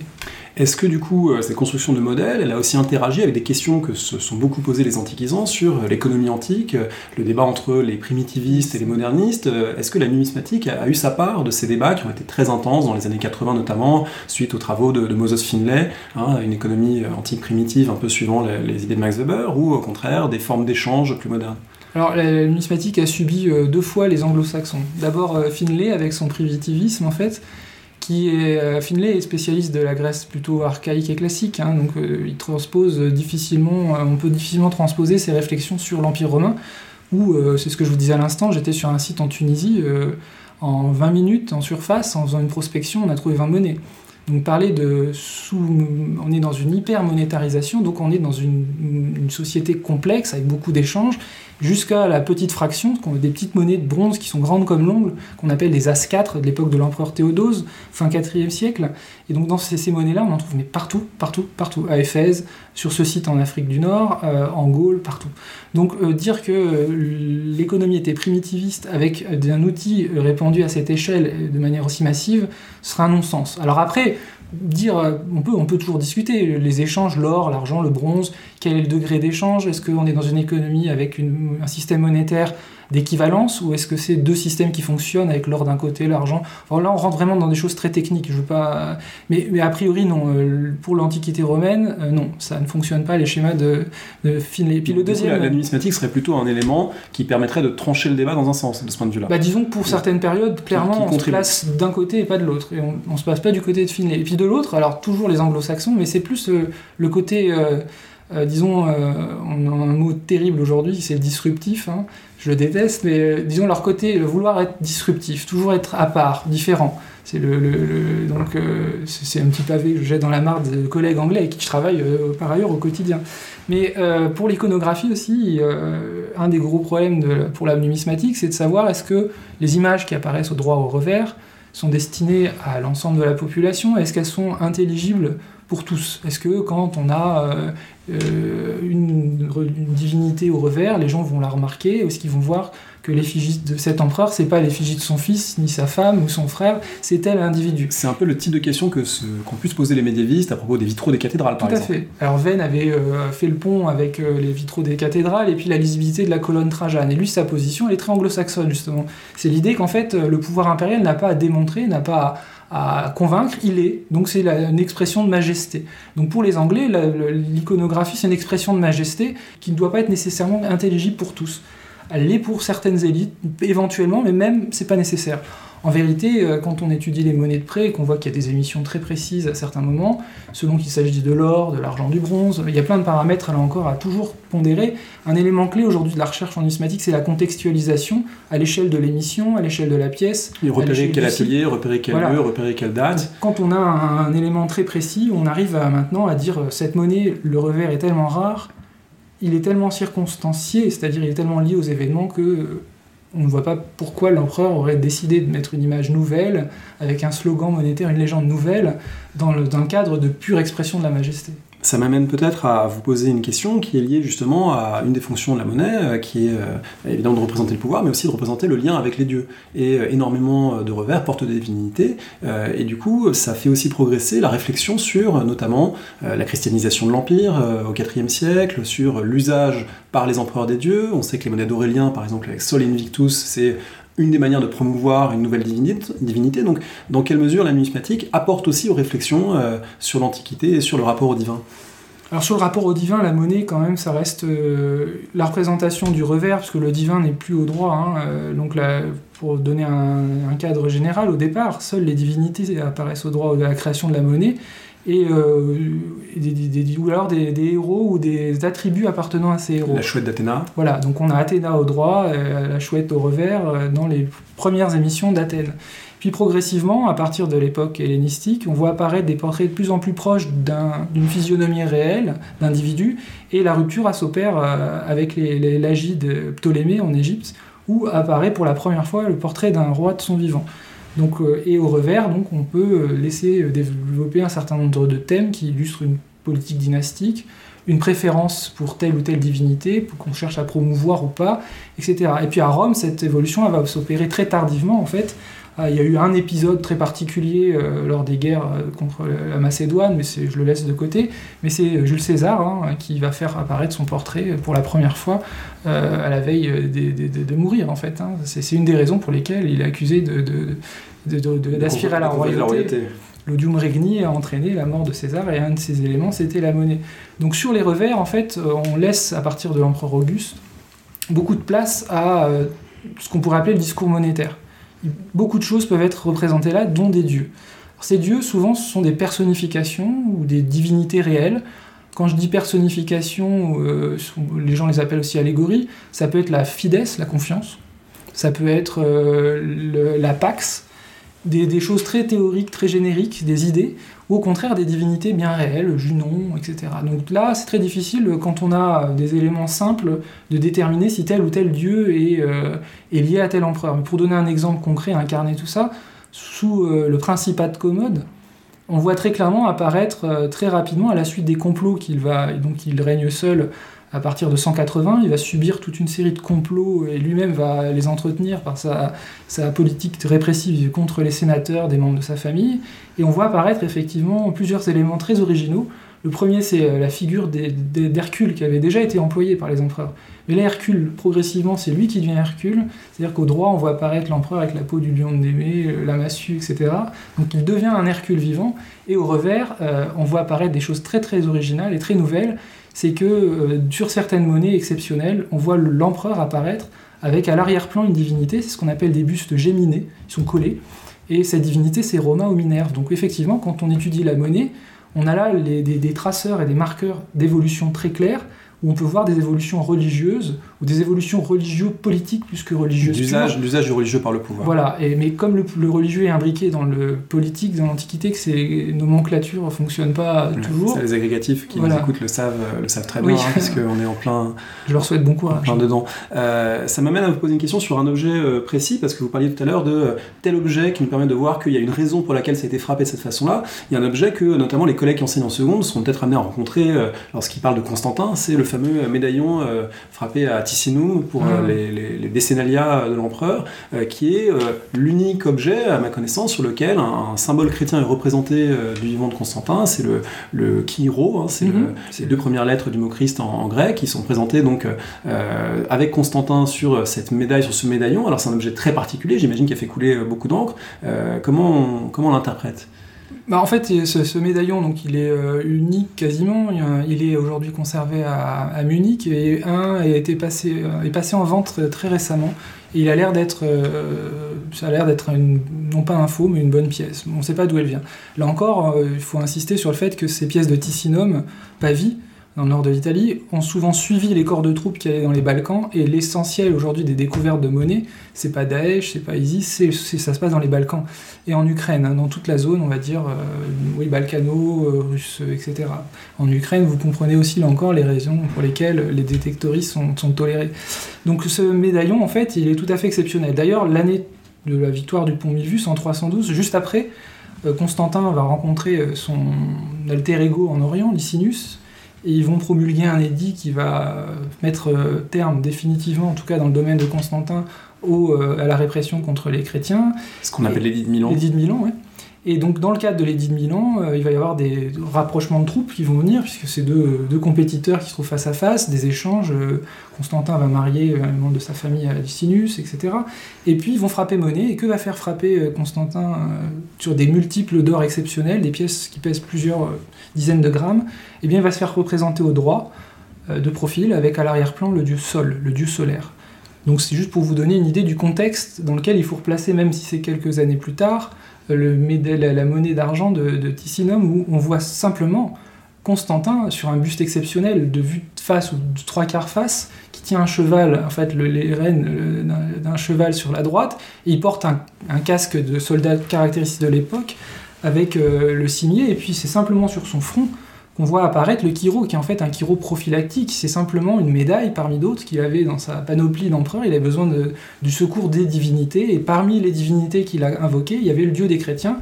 Est-ce que du coup, euh, cette construction de modèles, elle a aussi interagi avec des questions que se sont beaucoup posées les antiquisants sur euh, l'économie antique, euh, le débat entre les primitivistes et les modernistes Est-ce que la numismatique a eu sa part de ces débats qui ont été très intenses dans les années 80 notamment, suite aux travaux de, Moses Finlay, hein, une économie antique primitive un peu suivant les, idées de Max Weber, ou au contraire des formes d'échange plus modernes? Alors la numismatique a subi deux fois les anglo-saxons. D'abord Finlay avec son primitivisme en fait, euh, Finlay est spécialiste de la Grèce plutôt archaïque et classique, hein, donc euh, il transpose difficilement, euh, on peut difficilement transposer ses réflexions sur l'Empire romain, où, c'est ce que je vous disais à l'instant, j'étais sur un site en Tunisie, en 20 minutes, en surface, en faisant une prospection, on a trouvé 20 monnaies. Donc parler de sous, on est dans une hyper monétarisation, donc on est dans une société complexe avec beaucoup d'échanges jusqu'à la petite fraction, des petites monnaies de bronze qui sont grandes comme l'ongle, qu'on appelle des As4 de l'époque de l'empereur Théodose, fin 4e siècle. Et donc dans ces, monnaies-là, on en trouve partout, partout, partout. À Éphèse, sur ce site en Afrique du Nord, euh, en Gaule, partout. Donc euh, dire que euh, l'économie était primitiviste avec un outil répandu à cette échelle de manière aussi massive sera un non-sens. Alors après, dire, on peut, on peut toujours discuter, les échanges, l'or, l'argent, le bronze, quel est le degré d'échange? Est-ce qu'on est dans une économie avec un système monétaire d'équivalence ou est-ce que c'est deux systèmes qui fonctionnent avec l'or d'un côté, l'argent? Enfin, Là, on rentre vraiment dans des choses très techniques. Je veux pas, mais, mais a priori, non. Euh, pour l'Antiquité romaine, euh, non, ça ne fonctionne pas les schémas de, de Finlay. Et puis le deuxième, la, numismatique serait plutôt un élément qui permettrait de trancher le débat dans un sens de ce point de vue-là. Bah, disons que pour certaines périodes, clairement, on se place d'un côté et pas de l'autre, et on, ne se passe pas du côté de Finlay. Et puis de l'autre, alors toujours les Anglo-Saxons, mais c'est plus euh, le côté euh, disons, euh, on a un mot terrible aujourd'hui, c'est disruptif, hein. je le déteste, mais euh, disons leur côté, le vouloir être disruptif, toujours être à part, différent. C'est le, donc c'est un petit pavé que je jette dans la mare de collègues anglais avec qui je travaille par ailleurs au quotidien. Mais pour l'iconographie aussi, un des gros problèmes pour la numismatique, c'est de savoir est-ce que les images qui apparaissent au droit au revers sont destinées à l'ensemble de la population, est-ce qu'elles sont intelligibles pour tous Est-ce que quand on a euh, euh, une, divinité au revers, les gens vont la remarquer Est-ce qu'ils vont voir que l'effigie de cet empereur, c'est pas l'effigie de son fils, ni sa femme ou son frère, c'est tel individu? C'est un peu le type de question que qu'ont pu se poser les médiévistes à propos des vitraux des cathédrales, par exemple. Tout à fait. Alors Venn avait euh, fait le pont avec les vitraux des cathédrales et puis la lisibilité de la colonne Trajane. Et lui, sa position, elle est très anglo-saxonne, justement. C'est l'idée qu'en fait, le pouvoir impérial n'a pas à démontrer, n'a pas à à convaincre, il est. Donc c'est une expression de majesté. Donc pour les Anglais, l'iconographie, c'est une expression de majesté qui ne doit pas être nécessairement intelligible pour tous. Elle l'est pour certaines élites, éventuellement, mais même, c'est pas nécessaire. En vérité, euh, quand on étudie les monnaies de prêt et qu'on voit qu'il y a des émissions très précises à certains moments, selon qu'il s'agit de l'or, de l'argent, du bronze, il y a plein de paramètres là encore à toujours pondérer. Un élément clé aujourd'hui de la recherche en numismatique, c'est la contextualisation à l'échelle de l'émission, à l'échelle de la pièce. Et repérer quel atelier, repérer quel lieu, repérer quelle date. Quand on a un, élément très précis, on arrive maintenant à dire euh, cette monnaie, le revers est tellement rare, il est tellement circonstancié, c'est-à-dire il est tellement lié aux événements que euh, on ne voit pas pourquoi l'empereur aurait décidé de mettre une image nouvelle, avec un slogan monétaire, une légende nouvelle, dans le, cadre de pure expression de la majesté. Ça m'amène peut-être à vous poser une question qui est liée justement à une des fonctions de la monnaie, euh, qui est euh, évidemment de représenter le pouvoir, mais aussi de représenter le lien avec les dieux. Et euh, énormément de revers portent des divinités, et du coup, ça fait aussi progresser la réflexion sur notamment la christianisation de l'Empire au IVe siècle, sur l'usage par les empereurs des dieux. On sait que les monnaies d'Aurélien, par exemple, avec Sol Invictus, c'est une des manières de promouvoir une nouvelle divinité. Donc, dans quelle mesure la numismatique apporte aussi aux réflexions euh, sur l'Antiquité et sur le rapport au divin? Alors sur le rapport au divin, la monnaie quand même, ça reste euh, la représentation du revers, parce que le divin n'est plus au droit. Hein, euh, donc pour donner un, cadre général, au départ, seules les divinités apparaissent au droit de la création de la monnaie. Et, des, ou alors des, héros ou des attributs appartenant à ces héros. La chouette d'Athéna. Voilà, donc on a Athéna au droit, la chouette au revers dans les premières émissions d'Athènes. Puis progressivement, à partir de l'époque hellénistique, on voit apparaître des portraits de plus en plus proches d'une physionomie réelle d'individus, et la rupture s'opère avec les, l'agi de Ptolémée en Égypte, où apparaît pour la première fois le portrait d'un roi de son vivant. Donc, euh, et au revers, donc, on peut euh, laisser euh, développer un certain nombre de thèmes qui illustrent une politique dynastique, une préférence pour telle ou telle divinité, qu'on cherche à promouvoir ou pas, etc. Et puis à Rome, cette évolution elle va s'opérer très tardivement, en fait, ah, il y a eu un épisode très particulier euh, lors des guerres euh, contre la Macédoine, mais je le laisse de côté. Mais c'est Jules César hein, qui va faire apparaître son portrait pour la première fois euh, à la veille de, mourir, en fait. Hein. C'est une des raisons pour lesquelles il est accusé d'aspirer à la royauté. L'odium regni a entraîné la mort de César et un de ces éléments c'était la monnaie. Donc sur les revers, en fait, on laisse à partir de l'empereur Auguste beaucoup de place à ce qu'on pourrait appeler le discours monétaire beaucoup de choses peuvent être représentées là, dont des dieux. ces dieux, souvent, ce sont des personnifications ou des divinités réelles. Quand je dis personnification, euh, les gens les appellent aussi allégories, ça peut être la fides, la confiance, ça peut être euh, la pax, des, choses très théoriques, très génériques, des idées, ou au contraire des divinités bien réelles, Junon, etc. Donc là, c'est très difficile, quand on a des éléments simples, de déterminer si tel ou tel dieu est, euh, lié à tel empereur. Mais pour donner un exemple concret, incarner tout ça, sous euh, le principat de Commode, on voit très clairement apparaître euh, très rapidement, à la suite des complots qu'il va, donc il règne seul à partir de 180, il va subir toute une série de complots et lui-même va les entretenir par sa, politique répressive contre les sénateurs, des membres de sa famille. Et on voit apparaître effectivement plusieurs éléments très originaux. Le premier, c'est euh, la figure d'Hercule qui avait déjà été employée par les empereurs. Mais là, Hercule, progressivement, c'est lui qui devient Hercule. C'est-à-dire qu'au droit, on voit apparaître l'empereur avec la peau du lion de Némée, euh, la massue, etc. Donc il devient un Hercule vivant. Et au revers, euh, on voit apparaître des choses très très originales et très nouvelles c'est que euh, sur certaines monnaies exceptionnelles, on voit l'empereur apparaître avec à l'arrière-plan une divinité, c'est ce qu'on appelle des bustes géminés, ils sont collés, et cette divinité c'est Romain ou Minerve. Donc effectivement, quand on étudie la monnaie, on a là des traceurs et des marqueurs d'évolution très clairs, où on peut voir des évolutions religieuses ou des évolutions religieux-politiques plus que religieuses. L'usage, l'usage du religieux par le pouvoir. Voilà, et, mais comme le, religieux est imbriqué dans le politique, dans l'Antiquité, que ces nomenclatures ne fonctionnent pas toujours. Les agrégatifs qui nous écoutent le savent, le savent très bien, hein, puisqu'on est en plein. Je leur souhaite bon courage. Plein dedans. Euh, ça m'amène à vous poser une question sur un objet euh, précis, parce que vous parliez tout à l'heure de euh, tel objet qui nous permet de voir qu'il y a une raison pour laquelle ça a été frappé de cette façon-là. Il y a un objet que notamment les collègues qui enseignent en seconde seront peut-être amenés à rencontrer lorsqu'ils parlent de Constantin, c'est le fameux médaillon frappé à Ticinum pour euh, les, les, décennalia de l'empereur, euh, qui est euh, l'unique objet, à ma connaissance, sur lequel un, symbole chrétien est représenté du vivant de Constantin. C'est le, le hein, c'est mhm. les deux premières lettres du mot Christ en, grec, qui sont présentées donc avec Constantin sur cette médaille, sur ce médaillon. Alors c'est un objet très particulier, j'imagine qu'il a fait couler beaucoup d'encre. comment comment on l'interprète? Bah, en fait, ce, médaillon, donc, il est euh, unique quasiment. Il est aujourd'hui conservé à, Munich et un a été passé, euh, est passé en vente très récemment. Il a l'air d'être, euh, ça a l'air d'être non pas un faux, mais une bonne pièce. On ne sait pas d'où elle vient. Là encore, il faut insister sur le fait que ces pièces de Ticinum, Pavie, dans le nord de l'Italie, ont souvent suivi les corps de troupes qui allaient dans les Balkans, et l'essentiel aujourd'hui des découvertes de monnaie, c'est pas Daesh, c'est pas ISIS, c'est, ça se passe dans les Balkans, et en Ukraine, hein, dans toute la zone, on va dire, euh, oui, balkano, euh, russe, etc. En Ukraine, vous comprenez aussi là encore les raisons pour lesquelles les détectoristes sont, sont tolérés. Donc ce médaillon, en fait, il est tout à fait exceptionnel. D'ailleurs, l'année de la victoire du pont Mivus en 312, juste après, euh, Constantin va rencontrer son alter ego en Orient, Licinius, et ils vont promulguer un édit qui va mettre euh, terme définitivement, en tout cas dans le domaine de Constantin, au, euh, à la répression contre les chrétiens. Ce qu'on appelle l'édit de Milan. L'édit de Milan, oui. Et donc, dans le cadre de l'édit de Milan, euh, il va y avoir des rapprochements de troupes qui vont venir, puisque c'est deux, deux, compétiteurs qui se trouvent face à face, des échanges. Euh, Constantin va marier un membre de sa famille à Licinius, etc. Et puis, ils vont frapper monnaie. Et que va faire frapper euh, Constantin sur des multiples d'or exceptionnels, des pièces qui pèsent plusieurs dizaines de grammes Eh bien, il va se faire représenter au droit, de profil, avec à l'arrière-plan le dieu Sol, le dieu solaire. Donc, c'est juste pour vous donner une idée du contexte dans lequel il faut replacer, même si c'est quelques années plus tard, le, la, monnaie d'argent de, de Ticinum, où on voit simplement Constantin sur un buste exceptionnel de vue de face ou de trois quarts face, qui tient un cheval, en fait les rênes d'un cheval sur la droite, et il porte un, casque de soldat caractéristique de l'époque avec euh, le cimier, et puis c'est simplement sur son front qu'on voit apparaître le chiro, qui est en fait un chiro prophylactique. C'est simplement une médaille parmi d'autres qu'il avait dans sa panoplie d'empereur. Il avait besoin du secours des divinités, et parmi les divinités qu'il a invoquées, il y avait le dieu des chrétiens,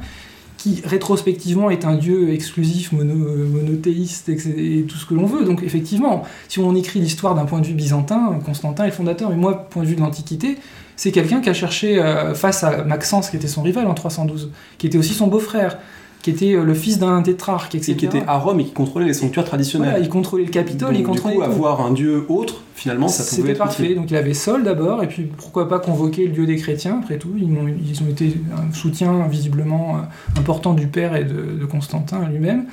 qui rétrospectivement est un dieu exclusif, monothéiste, et tout ce que l'on veut. Donc effectivement, si on écrit l'histoire d'un point de vue byzantin, Constantin est le fondateur, mais moi, point de vue de l'Antiquité, c'est quelqu'un qui a cherché, euh, face à Maxence, qui était son rival en 312, qui était aussi son beau-frère, qui était euh, le fils d'un tétrarque, etc. Et qui était à Rome et qui contrôlait les sanctuaires traditionnels. il contrôlait le Capitole, il contrôlait du coup, avoir un dieu autre, finalement, ça pouvait être parfait. Donc il avait Sol d'abord, et puis pourquoi pas convoquer le dieu des chrétiens, après tout. Ils ont, ils ont été un soutien visiblement euh, important du père et de, de Constantin lui-même.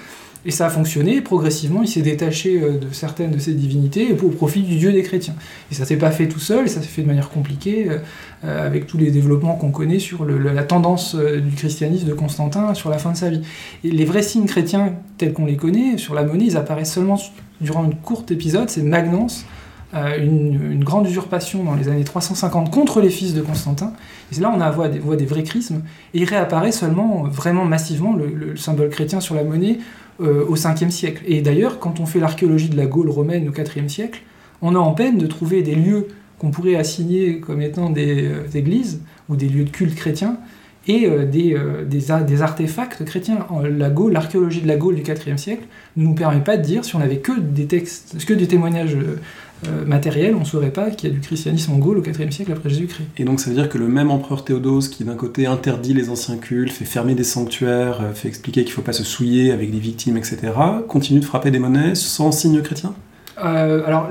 Et ça a fonctionné, progressivement, il s'est détaché euh, de certaines de ses divinités au profit du dieu des chrétiens. Et ça s'est pas fait tout seul, ça s'est fait de manière compliquée, euh, euh, avec tous les développements qu'on connaît sur la tendance du christianisme de Constantin sur la fin de sa vie. Et les vrais signes chrétiens tels qu'on les connaît, sur la monnaie, ils apparaissent seulement durant une courte épisode, c'est Magnence, une, grande usurpation dans les années 350 contre les fils de Constantin. Et là, on a voit des, voit des vrais chrismes, et il réapparaît seulement, vraiment massivement, le symbole chrétien sur la monnaie euh, au 5e siècle. Et d'ailleurs, quand on fait l'archéologie de la Gaule romaine au 4e siècle, on a en peine de trouver des lieux qu'on pourrait assigner comme étant des, euh, églises ou des lieux de culte chrétiens et euh, des, artefacts chrétiens. L'archéologie de la Gaule du 4e siècle ne nous permet pas de dire si on avait que des textes, que des témoignages euh, matériel, on ne saurait pas qu'il y a du christianisme en Gaule au IVe siècle après Jésus-Christ. Et donc ça veut dire que le même empereur Théodose, qui d'un côté interdit les anciens cultes, fait fermer des sanctuaires, euh, fait expliquer qu'il ne faut pas se souiller avec des victimes, etc., continue de frapper des monnaies sans signe chrétien? Euh, alors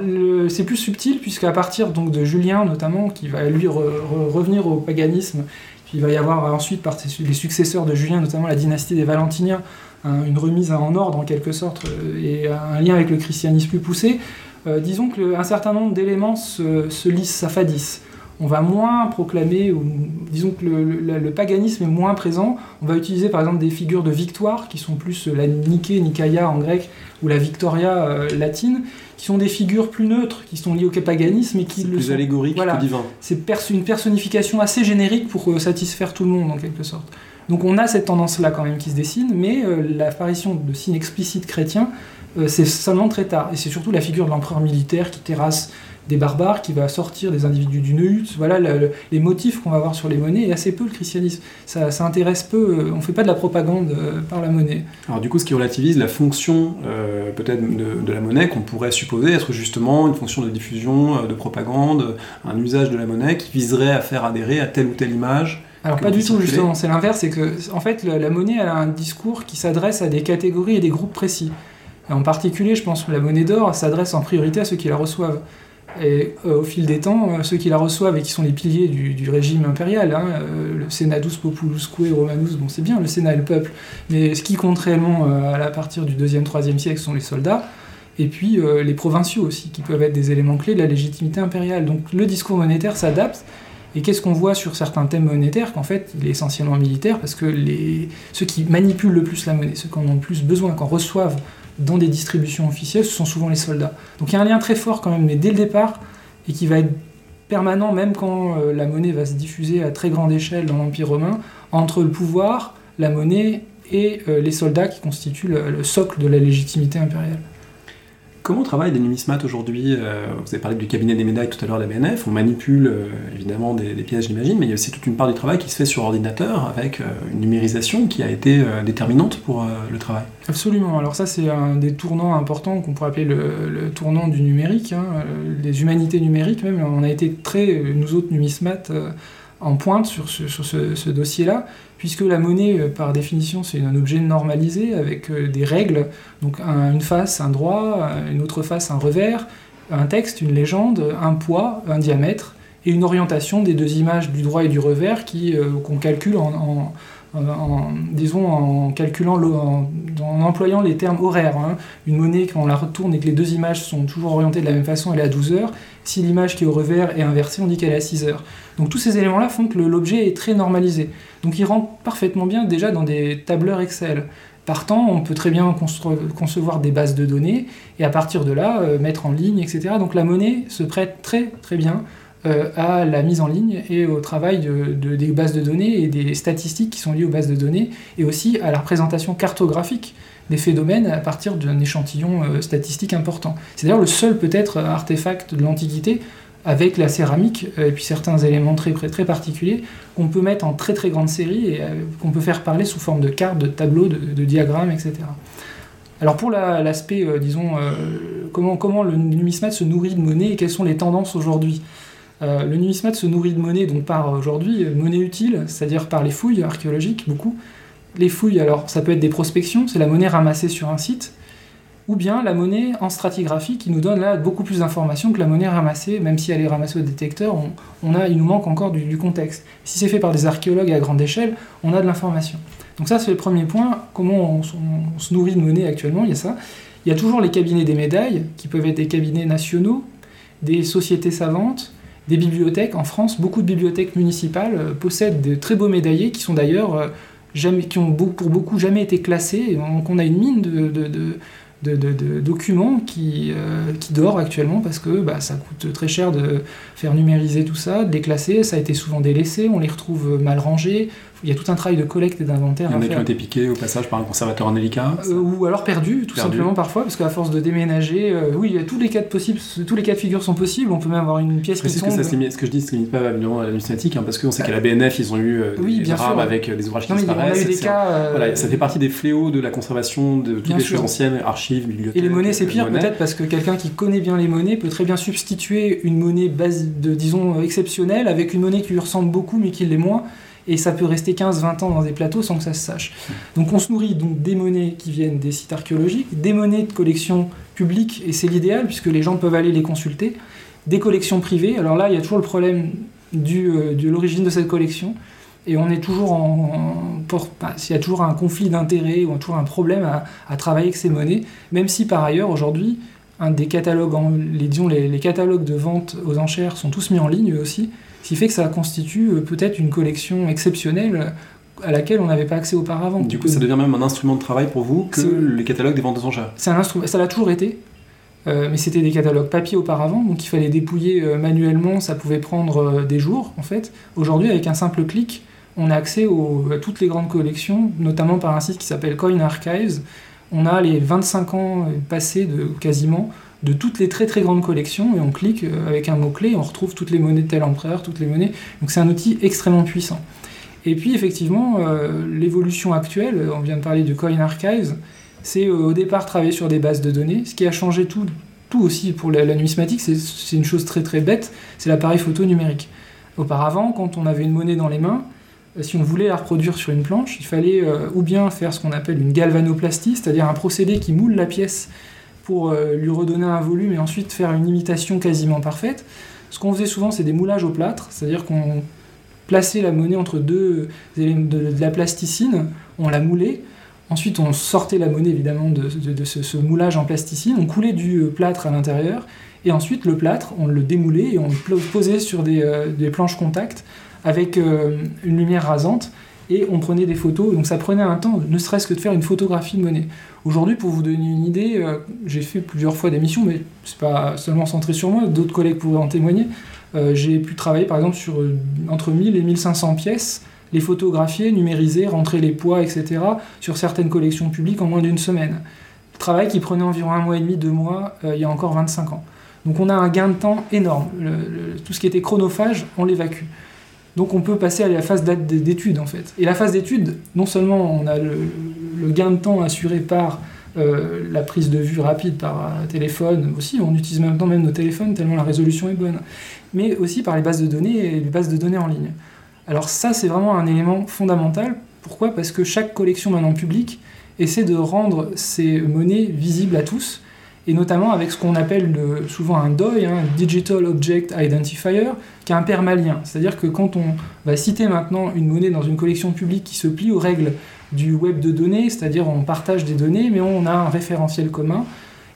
c'est plus subtil puisqu'à partir donc de Julien notamment qui va lui revenir au paganisme, puis il va y avoir ensuite par les successeurs de Julien notamment la dynastie des Valentiniens une remise en ordre en quelque sorte et un lien avec le christianisme plus poussé. Euh, disons qu'un certain nombre d'éléments se, se lissent, s'affadissent. On va moins proclamer, ou, disons que le, paganisme est moins présent. On va utiliser par exemple des figures de victoire qui sont plus la Nike, Nikaya en grec, ou la Victoria euh, latine, qui sont des figures plus neutres, qui sont liées au paganisme et qui le plus allégorique que divin. C'est une personnification assez générique pour euh, satisfaire tout le monde en quelque sorte. Donc on a cette tendance-là quand même qui se dessine, mais l'apparition de signes explicites chrétiens euh, c'est seulement très tard. Et c'est surtout la figure de l'empereur militaire qui terrasse des barbares, qui va sortir des individus du Neut. Voilà les motifs qu'on va voir sur les monnaies et assez peu le christianisme. Ça, intéresse peu, euh, on ne fait pas de la propagande euh, par la monnaie. Alors du coup, ce qui relativise la fonction peut-être de, la monnaie qu'on pourrait supposer être justement une fonction de diffusion, de propagande, un usage de la monnaie qui viserait à faire adhérer à telle ou telle image. Alors pas du tout justement, c'est l'inverse, c'est que en fait la monnaie elle a un discours qui s'adresse à des catégories et des groupes précis. En particulier, je pense que la monnaie d'or s'adresse en priorité à ceux qui la reçoivent. Et euh, au fil des temps, euh, ceux qui la reçoivent et qui sont les piliers du, régime impérial, hein, euh, le Senadus Populusque Romanus, bon c'est bien le Sénat et le peuple, mais ce qui compte réellement à la partir du 2e, 3e siècle sont les soldats, et puis les provinciaux aussi, qui peuvent être des éléments clés de la légitimité impériale. Donc le discours monétaire s'adapte, et qu'est-ce qu'on voit sur certains thèmes monétaires Qu'en fait, il est essentiellement militaire, parce que les... ceux qui manipulent le plus la monnaie, ceux qui en ont le plus besoin, qui en reçoivent dans des distributions officielles, ce sont souvent les soldats. Donc il y a un lien très fort quand même, mais dès le départ, et qui va être permanent même quand euh, la monnaie va se diffuser à très grande échelle dans l'Empire romain, entre le pouvoir, la monnaie et euh, les soldats qui constituent le socle de la légitimité impériale. Comment travaillent les numismates aujourd'hui euh, Vous avez parlé du cabinet des médailles tout à l'heure, la BNF. On manipule euh, évidemment des, pièces, j'imagine, mais il y a aussi toute une part du travail qui se fait sur ordinateur avec euh, une numérisation qui a été déterminante pour le travail. Absolument. Alors ça, c'est un des tournants importants qu'on pourrait appeler le, tournant du numérique, hein, les humanités numériques même. On a été très, nous autres numismates, en pointe sur ce dossier-là puisque la monnaie, euh, par définition, c'est un objet normalisé avec euh, des règles, donc une face, un droit, une autre face, un revers, un texte, une légende, un poids, un diamètre, et une orientation des deux images du droit et du revers euh, qu'on calcule en, en, disons en calculant, en, employant les termes horaires. Hein. Une monnaie, quand on la retourne et que les deux images sont toujours orientées de la même façon, elle est à 12 heures. Si l'image qui est au revers est inversée, on dit qu'elle est à 6 heures. Donc tous ces éléments-là font que l'objet est très normalisé. Donc il rentre parfaitement bien déjà dans des tableurs Excel. Partant, on peut très bien concevoir des bases de données et à partir de là, euh, mettre en ligne, etc. Donc la monnaie se prête très très bien à la mise en ligne et au travail de, des bases de données et des statistiques qui sont liées aux bases de données et aussi à la représentation cartographique des phénomènes à partir d'un échantillon euh, statistique important. C'est d'ailleurs le seul peut-être artefact de l'Antiquité avec la céramique et puis certains éléments très, très particuliers qu'on peut mettre en très très grande série et euh, qu'on peut faire parler sous forme de cartes, de tableaux, de, diagrammes, etc. Alors pour l'aspect, disons, comment, comment le numismate se nourrit de monnaie et quelles sont les tendances aujourd'hui? Euh, le numismate se nourrit de monnaie, donc par aujourd'hui euh, monnaie utile, c'est-à-dire par les fouilles archéologiques, beaucoup. Les fouilles, alors ça peut être des prospections, c'est la monnaie ramassée sur un site, ou bien la monnaie en stratigraphie qui nous donne là beaucoup plus d'informations que la monnaie ramassée, même si elle est ramassée au détecteur, on, a, il nous manque encore du, contexte. Si c'est fait par des archéologues à grande échelle, on a de l'information. Donc ça c'est le premier point, comment on, on, se nourrit de monnaie actuellement, il y a ça. Il y a toujours les cabinets des médailles, qui peuvent être des cabinets nationaux, des sociétés savantes, des bibliothèques. En France, beaucoup de bibliothèques municipales euh, possèdent de très beaux médaillés qui sont d'ailleurs euh, jamais, qui ont pour beaucoup jamais été classés. Donc on a une mine de, documents qui, euh, qui dort actuellement parce que bah, ça coûte très cher de faire numériser tout ça, de les classer. Ça a été souvent délaissé, on les retrouve mal rangés il y a tout un travail de collecte et d'inventaire. Il y en a qui ont été piqués au passage par un conservateur en délicat euh, Ou alors perdus, tout simplement parfois, parce qu'à force de déménager, euh, oui, il y a tous les cas de possibles, tous les cas de figure sont possibles. On peut même avoir une pièce qui tombe. Que ce que je dis, ce limite pas évidemment à la hein, parce qu'on sait qu'à la BNF, ils ont eu euh, oui, des drames avec des ouvrages qui disparaissent. des cas, voilà, ça fait partie des fléaux de la conservation de toutes les choses anciennes, archives, bibliothèques. Et les monnaies, c'est pire peut-être parce que quelqu'un qui connaît bien les monnaies peut très bien substituer une monnaie base de, disons, exceptionnelle avec une monnaie qui lui ressemble beaucoup mais qui l'est moins et ça peut rester 15-20 ans dans des plateaux sans que ça se sache. Donc on se nourrit donc des monnaies qui viennent des sites archéologiques, des monnaies de collections publiques, et c'est l'idéal puisque les gens peuvent aller les consulter, des collections privées. Alors là, il y a toujours le problème euh, de l'origine de cette collection, et on est toujours en, s'il y a toujours un conflit d'intérêts ou toujours un problème à, travailler avec ces monnaies, même si par ailleurs aujourd'hui des catalogues, les, les, catalogues de vente aux enchères sont tous mis en ligne aussi, ce qui fait que ça constitue euh, peut-être une collection exceptionnelle à laquelle on n'avait pas accès auparavant. Du coup, ça devient même un instrument de travail pour vous que les catalogues des ventes aux enchères. C'est un instrument, ça l'a toujours été, euh, mais c'était des catalogues papier auparavant, donc il fallait dépouiller euh, manuellement, ça pouvait prendre des jours en fait. Aujourd'hui, avec un simple clic, on a accès à toutes les grandes collections, notamment par un site qui s'appelle Coin Archives. On a les 25 ans passés de quasiment de toutes les très très grandes collections et on clique euh, avec un mot-clé on retrouve toutes les monnaies de tel empereur, toutes les monnaies. Donc c'est un outil extrêmement puissant. Et puis effectivement, euh, l'évolution actuelle, on vient de parler du Coin Archives, c'est euh, au départ travailler sur des bases de données. Ce qui a changé tout, tout aussi pour la, numismatique, c'est une chose très très bête, c'est l'appareil photo numérique. Auparavant, quand on avait une monnaie dans les mains, si on voulait la reproduire sur une planche, il fallait ou bien faire ce qu'on appelle une galvanoplastie, c'est-à-dire un procédé qui moule la pièce pour euh, lui redonner un volume et ensuite faire une imitation quasiment parfaite. Ce qu'on faisait souvent, c'est des moulages au plâtre, c'est-à-dire qu'on plaçait la monnaie entre deux éléments de, la plasticine, on la moulait, ensuite on sortait la monnaie évidemment de, ce, moulage en plasticine, on coulait du euh, plâtre à l'intérieur, et ensuite le plâtre, on le démoulait et on le posait sur des, euh, planches contact avec une lumière rasante, et on prenait des photos. Donc ça prenait un temps, ne serait-ce que de faire une photographie de monnaie. Aujourd'hui, pour vous donner une idée, euh, j'ai fait plusieurs fois des missions, mais c'est pas seulement centré sur moi, d'autres collègues pourraient en témoigner. Euh, j'ai pu travailler par exemple sur euh, entre 1000 et 1500 pièces, les photographier, numériser, rentrer les poids, etc., sur certaines collections publiques en moins d'une semaine. Travail qui prenait environ un mois et demi, deux mois, il y a encore 25 ans. Donc on a un gain de temps énorme. tout ce qui était chronophage, on l'évacue. Donc on peut passer à la phase d'étude en fait. Et la phase d'étude, non seulement on a le, gain de temps assuré par euh, la prise de vue rapide par téléphone aussi, on utilise maintenant même nos téléphones tellement la résolution est bonne, mais aussi par les bases de données et les bases de données en ligne. Alors ça c'est vraiment un élément fondamental. Pourquoi? Parce que chaque collection maintenant publique essaie de rendre ses monnaies visibles à tous et notamment avec ce qu'on appelle souvent un DOI, un Digital Object Identifier, qui est un permalien. C'est-à-dire que quand on va citer maintenant une monnaie dans une collection publique qui se plie aux règles du web de données, c'est-à-dire on partage des données, mais on a un référentiel commun,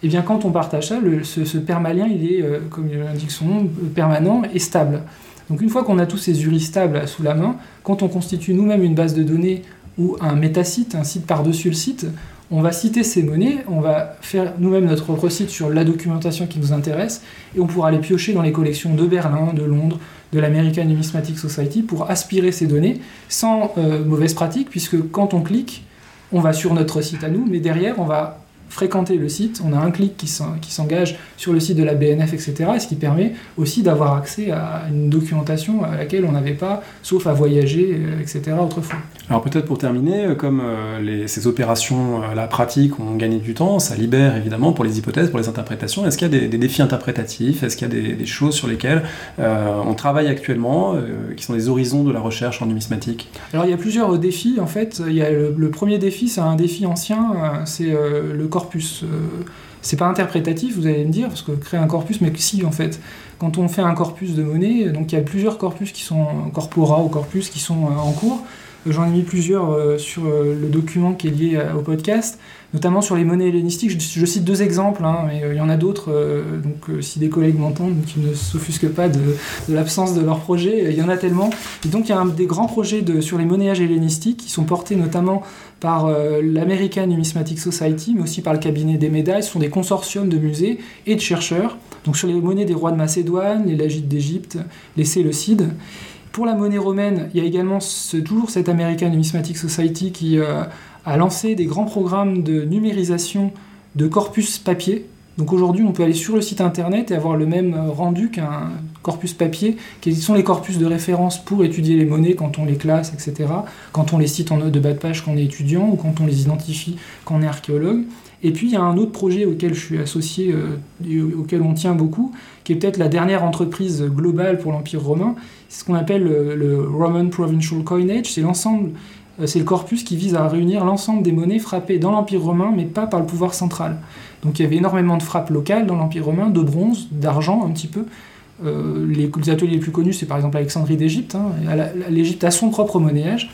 et eh bien quand on partage ça, ce, permalien, il est, euh, comme l'indique son nom, permanent et stable. Donc une fois qu'on a tous ces URI stables sous la main, quand on constitue nous-mêmes une base de données ou un métasite, un site par-dessus le site, on va citer ces monnaies, on va faire nous-mêmes notre propre site sur la documentation qui nous intéresse, et on pourra les piocher dans les collections de Berlin, de Londres, de l'American Numismatic Society pour aspirer ces données sans euh, mauvaise pratique, puisque quand on clique, on va sur notre site à nous, mais derrière, on va fréquenter le site, on a un clic qui s'engage sur le site de la BNF, etc. Et ce qui permet aussi d'avoir accès à une documentation à laquelle on n'avait pas, sauf à voyager, euh, etc. autrefois. Alors peut-être pour terminer, euh, comme euh, ces opérations la pratique ont gagné du temps, ça libère évidemment pour les hypothèses, pour les interprétations. Est-ce qu'il y a des, défis interprétatifs? Est-ce qu'il y a des, choses sur lesquelles on travaille actuellement, qui sont des horizons de la recherche en numismatique? Alors il y a plusieurs défis en fait. Il y a le, le premier défi, c'est un défi ancien, c'est le corps Euh, c'est pas interprétatif, vous allez me dire, parce que créer un corpus, mais si en fait, quand on fait un corpus de monnaie, donc il y a plusieurs corpus qui sont corpora ou corpus qui sont euh, en cours. J'en ai mis plusieurs euh, sur le document qui est lié au podcast notamment sur les monnaies hellénistiques. Je, cite deux exemples, hein, mais euh, il y en a d'autres. Euh, donc, euh, si des collègues m'entendent, qui ne s'offusquent pas de, l'absence de leur projet, il y en a tellement. Et donc, il y a des grands projets sur les monnayages hellénistiques qui sont portés notamment par l'American Numismatic Society, mais aussi par le cabinet des médailles. Ce sont des consortiums de musées et de chercheurs. Donc, sur les monnaies des rois de Macédoine, les Lagites d'Égypte, les Séleucides. Pour la monnaie romaine, il y a également toujours cette American Numismatic Society qui a lancé des grands programmes de numérisation de corpus papier. Donc aujourd'hui, on peut aller sur le site internet et avoir le même rendu qu'un corpus papier, qui sont les corpus de référence pour étudier les monnaies quand on les classe, etc., quand on les cite en note de bas de page quand on est étudiant ou quand on les identifie quand on est archéologue. Et puis il y a un autre projet auquel je suis associé, euh, et auquel on tient beaucoup, qui est peut-être la dernière entreprise globale pour l'Empire romain. C'est ce qu'on appelle le, Roman Provincial Coinage. C'est l'ensemble euh, c'est le corpus qui vise à réunir l'ensemble des monnaies frappées dans l'Empire romain, mais pas par le pouvoir central. Donc il y avait énormément de frappes locales dans l'Empire romain, de bronze, d'argent un petit peu. Euh, les, ateliers les plus connus, c'est par exemple Alexandrie d'Égypte. Hein. L'Égypte a son propre monnayage.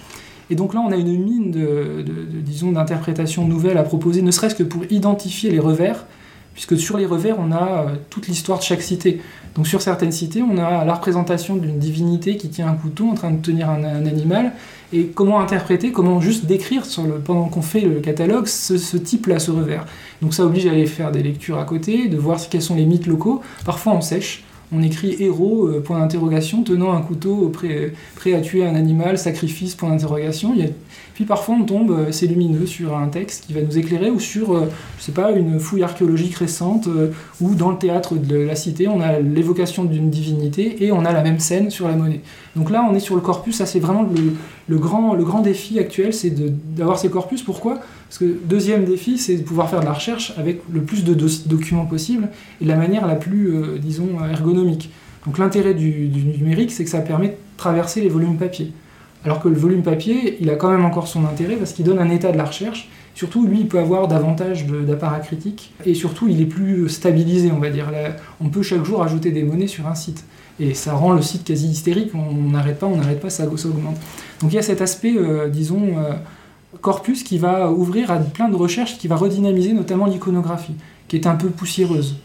Et donc là, on a une mine de, disons, d'interprétations nouvelles à proposer, ne serait-ce que pour identifier les revers, puisque sur les revers, on a euh, toute l'histoire de chaque cité. Donc sur certaines cités, on a la représentation d'une divinité qui tient un couteau en train de tenir un, animal. Et comment interpréter, comment juste décrire pendant qu'on fait le catalogue ce, type-là, ce revers. Donc ça oblige à aller faire des lectures à côté, de voir quels sont les mythes locaux. Parfois on sèche, on écrit héros, euh, point d'interrogation, tenant un couteau prêt, à tuer un animal, sacrifice, point d'interrogation. Puis parfois on tombe, euh, c'est lumineux, sur un texte qui va nous éclairer ou sur, euh, je sais pas, une fouille archéologique récente euh, ou dans le théâtre de la cité, on a l'évocation d'une divinité et on a la même scène sur la monnaie. Donc là, on est sur le corpus, ça c'est vraiment le, grand, le grand défi actuel, c'est d'avoir ces corpus. Pourquoi? Parce que deuxième défi, c'est de pouvoir faire de la recherche avec le plus de documents possible et de la manière la plus, disons, ergonomique. Donc l'intérêt du numérique, c'est que ça permet de traverser les volumes papier. Alors que le volume papier, il a quand même encore son intérêt parce qu'il donne un état de la recherche. Surtout, lui, il peut avoir davantage d'apparat critique. Et surtout, il est plus stabilisé, on va dire. on peut chaque jour ajouter des monnaies sur un site. Et ça rend le site quasi hystérique. On n'arrête pas, on n'arrête pas, ça, augmente. Donc il y a cet aspect, euh, disons, euh, corpus qui va ouvrir à plein de recherches, qui va redynamiser notamment l'iconographie, qui est un peu poussiéreuse.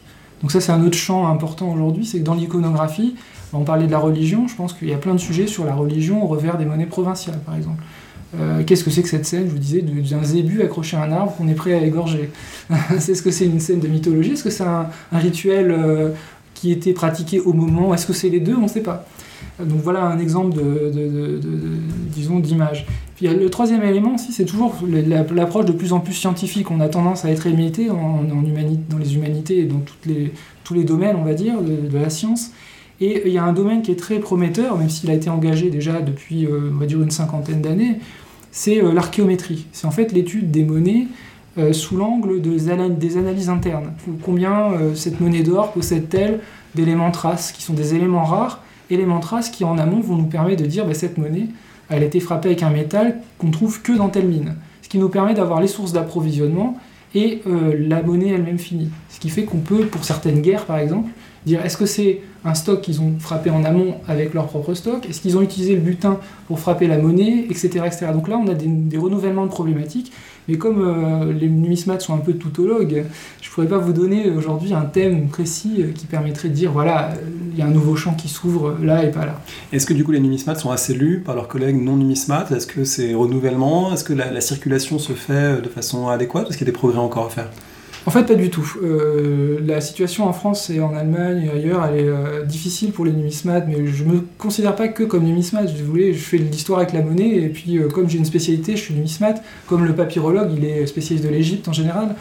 Donc ça, c'est un autre champ important aujourd'hui, c'est que dans l'iconographie, on parlait de la religion, je pense qu'il y a plein de sujets sur la religion au revers des monnaies provinciales, par exemple. Euh, qu'est-ce que c'est que cette scène, je vous disais, d'un zébu accroché à un arbre qu'on est prêt à égorger [laughs] Est-ce que c'est une scène de mythologie? Est-ce que c'est un, rituel euh, qui était pratiqué au moment? Est-ce que c'est les deux? On ne sait pas. Donc voilà un exemple de, d'image. Le troisième élément aussi, c'est toujours l'approche de plus en plus scientifique. On a tendance à être émité en, dans les humanités et dans les, tous les domaines, on va dire, de, la science. Et il y a un domaine qui est très prometteur, même s'il a été engagé déjà depuis, euh, on va dire, une cinquantaine d'années, c'est euh, l'archéométrie. C'est en fait l'étude des monnaies euh, sous l'angle des, analyses internes. Combien cette monnaie d'or possède-t-elle d'éléments traces, qui sont des éléments rares, éléments traces qui en amont vont nous permettre de dire bah, cette monnaie, elle a été frappée avec un métal qu'on trouve que dans telle mine. Ce qui nous permet d'avoir les sources d'approvisionnement et euh, la monnaie elle-même finie. Ce qui fait qu'on peut, pour certaines guerres par exemple, dire est-ce que c'est un stock qu'ils ont frappé en amont avec leur propre stock? Est-ce qu'ils ont utilisé le butin pour frapper la monnaie, etc. etc. Donc là, on a des, renouvellements de problématiques. Mais comme euh, les numismates sont un peu tautologues, je ne pourrais pas vous donner aujourd'hui un thème précis euh, qui permettrait de dire voilà, il y a un nouveau champ qui s'ouvre là et pas là. Est-ce que du coup les numismates sont assez lus par leurs collègues non numismates Est-ce que c'est renouvellement? Est-ce que la circulation se fait de façon adéquate? Est-ce qu'il y a des progrès encore à faire en fait, pas du tout. Euh, la situation en France et en Allemagne et ailleurs, elle est euh, difficile pour les numismates, mais je me considère pas que comme numismate. Je, voulais, je fais de l'histoire avec la monnaie, et puis euh, comme j'ai une spécialité, je suis numismate. Comme le papyrologue, il est spécialiste de l'Égypte en général,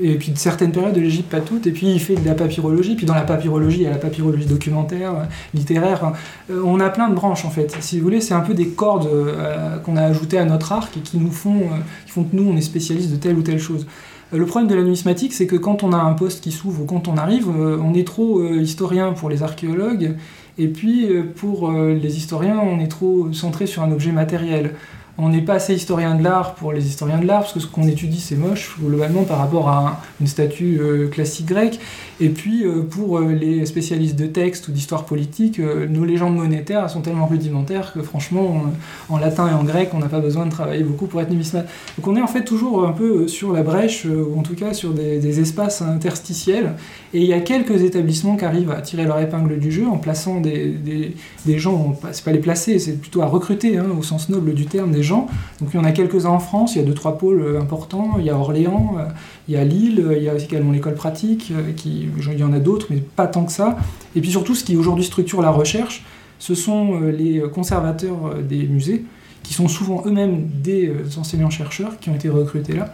et puis de certaines périodes de l'Égypte, pas toutes, et puis il fait de la papyrologie, puis dans la papyrologie, il y a la papyrologie documentaire, littéraire. on a plein de branches en fait. Si vous voulez, c'est un peu des cordes qu'on a ajoutées à notre arc et qui nous font, qui font que nous, on est spécialiste de telle ou telle chose. Euh, le problème de la numismatique, c'est que quand on a un poste qui s'ouvre ou quand on arrive, euh, on est trop euh, historien pour les archéologues, et puis pour les historiens, on est trop centré sur un objet matériel on n'est pas assez historien de l'art pour les historiens de l'art, parce que ce qu'on étudie c'est moche, globalement, par rapport à une statue euh, classique grecque. Et puis, euh, pour euh, les spécialistes de texte ou d'histoire politique, nos légendes monétaires sont tellement rudimentaires que franchement, en latin et en grec, on n'a pas besoin de travailler beaucoup pour être numismate. Donc on est en fait toujours un peu sur la brèche, ou en tout cas sur des, espaces interstitiels. Et il y a quelques établissements qui arrivent à tirer leur épingle du jeu en plaçant des, des, gens, c'est pas les placer, c'est plutôt à recruter, hein, au sens noble du terme, des donc il y en a quelques-uns en France, il y a deux, trois pôles euh, importants, il y a Orléans, euh, il y a Lille, euh, il y a aussi également l'école pratique, il y en a d'autres, mais pas tant que ça. Et puis surtout, ce qui aujourd'hui structure la recherche, ce sont les conservateurs des musées, qui sont souvent eux-mêmes des enseignants-chercheurs qui ont été recrutés là,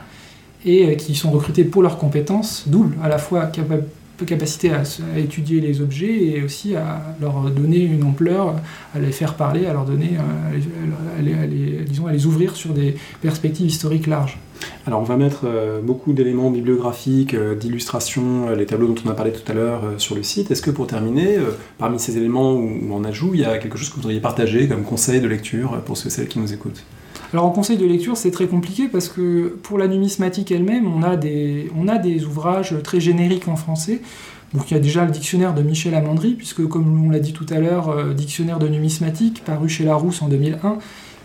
et qui sont recrutés pour leurs compétences doubles, à la fois capables capacité à, étudier les objets et aussi à leur donner une ampleur, à les faire parler, à leur donner, euh, à les, disons, à les ouvrir sur des perspectives historiques larges. Alors on va mettre euh, beaucoup d'éléments bibliographiques, euh, d'illustrations, les tableaux dont on a parlé tout à l'heure sur le site. Est-ce que pour terminer, parmi ces éléments ou en ajout, il y a quelque chose que vous voudriez partager comme conseil de lecture pour ceux et celles qui nous écoutent? Alors en conseil de lecture, c'est très compliqué parce que pour la numismatique elle-même, on, a des, on a des ouvrages très génériques en français. Donc il y a déjà le dictionnaire de Michel Amandry, puisque comme on l'a dit tout à l'heure, euh, dictionnaire de numismatique, paru chez Larousse en 2001.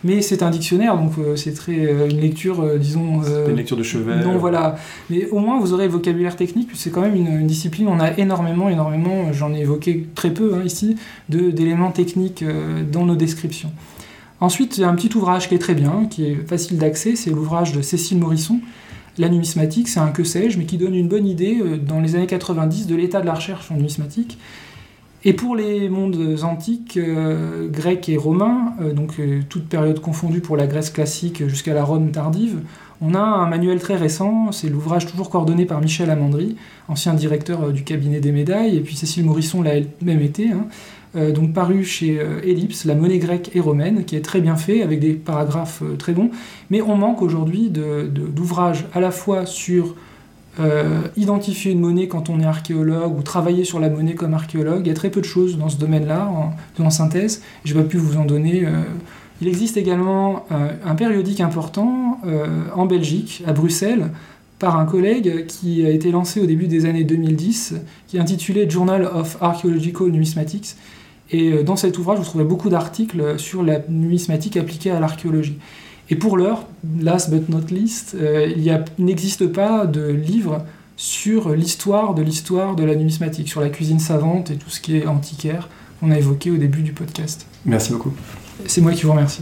Mais c'est un dictionnaire, donc euh, c'est très euh, une lecture, disons. une lecture de chevet. Non, voilà. Mais au moins vous aurez le vocabulaire technique, c'est quand même une, discipline. On a énormément, énormément, j'en ai évoqué très peu hein, ici, d'éléments techniques dans nos descriptions. Ensuite, il y a un petit ouvrage qui est très bien, qui est facile d'accès, c'est l'ouvrage de Cécile Morisson, La numismatique, c'est un que sais-je, mais qui donne une bonne idée euh, dans les années 90 de l'état de la recherche en numismatique. Et pour les mondes antiques, euh, grecs et romains, euh, donc toute période confondue pour la Grèce classique jusqu'à la Rome tardive, on a un manuel très récent, c'est l'ouvrage toujours coordonné par Michel Amandry, ancien directeur du cabinet des médailles, et puis Cécile Morisson l'a même été, hein, euh, donc paru chez euh, Ellipse, La monnaie grecque et romaine, qui est très bien fait, avec des paragraphes euh, très bons. Mais on manque aujourd'hui d'ouvrages à la fois sur identifier une monnaie quand on est archéologue ou travailler sur la monnaie comme archéologue. Il y a très peu de choses dans ce domaine-là, en, synthèse. Je ne vais pas pu vous en donner. Il existe également un périodique important en Belgique, à Bruxelles, par un collègue qui a été lancé au début des années 2010, qui est intitulé Journal of Archaeological Numismatics, et euh, dans cet ouvrage, vous trouvez beaucoup d'articles sur la numismatique appliquée à l'archéologie. Et pour l'heure, last but not least, euh, il n'existe pas de livre sur l'histoire de l'histoire de la numismatique, sur la cuisine savante et tout ce qui est antiquaire qu'on a évoqué au début du podcast. Merci beaucoup. C'est moi qui vous remercie.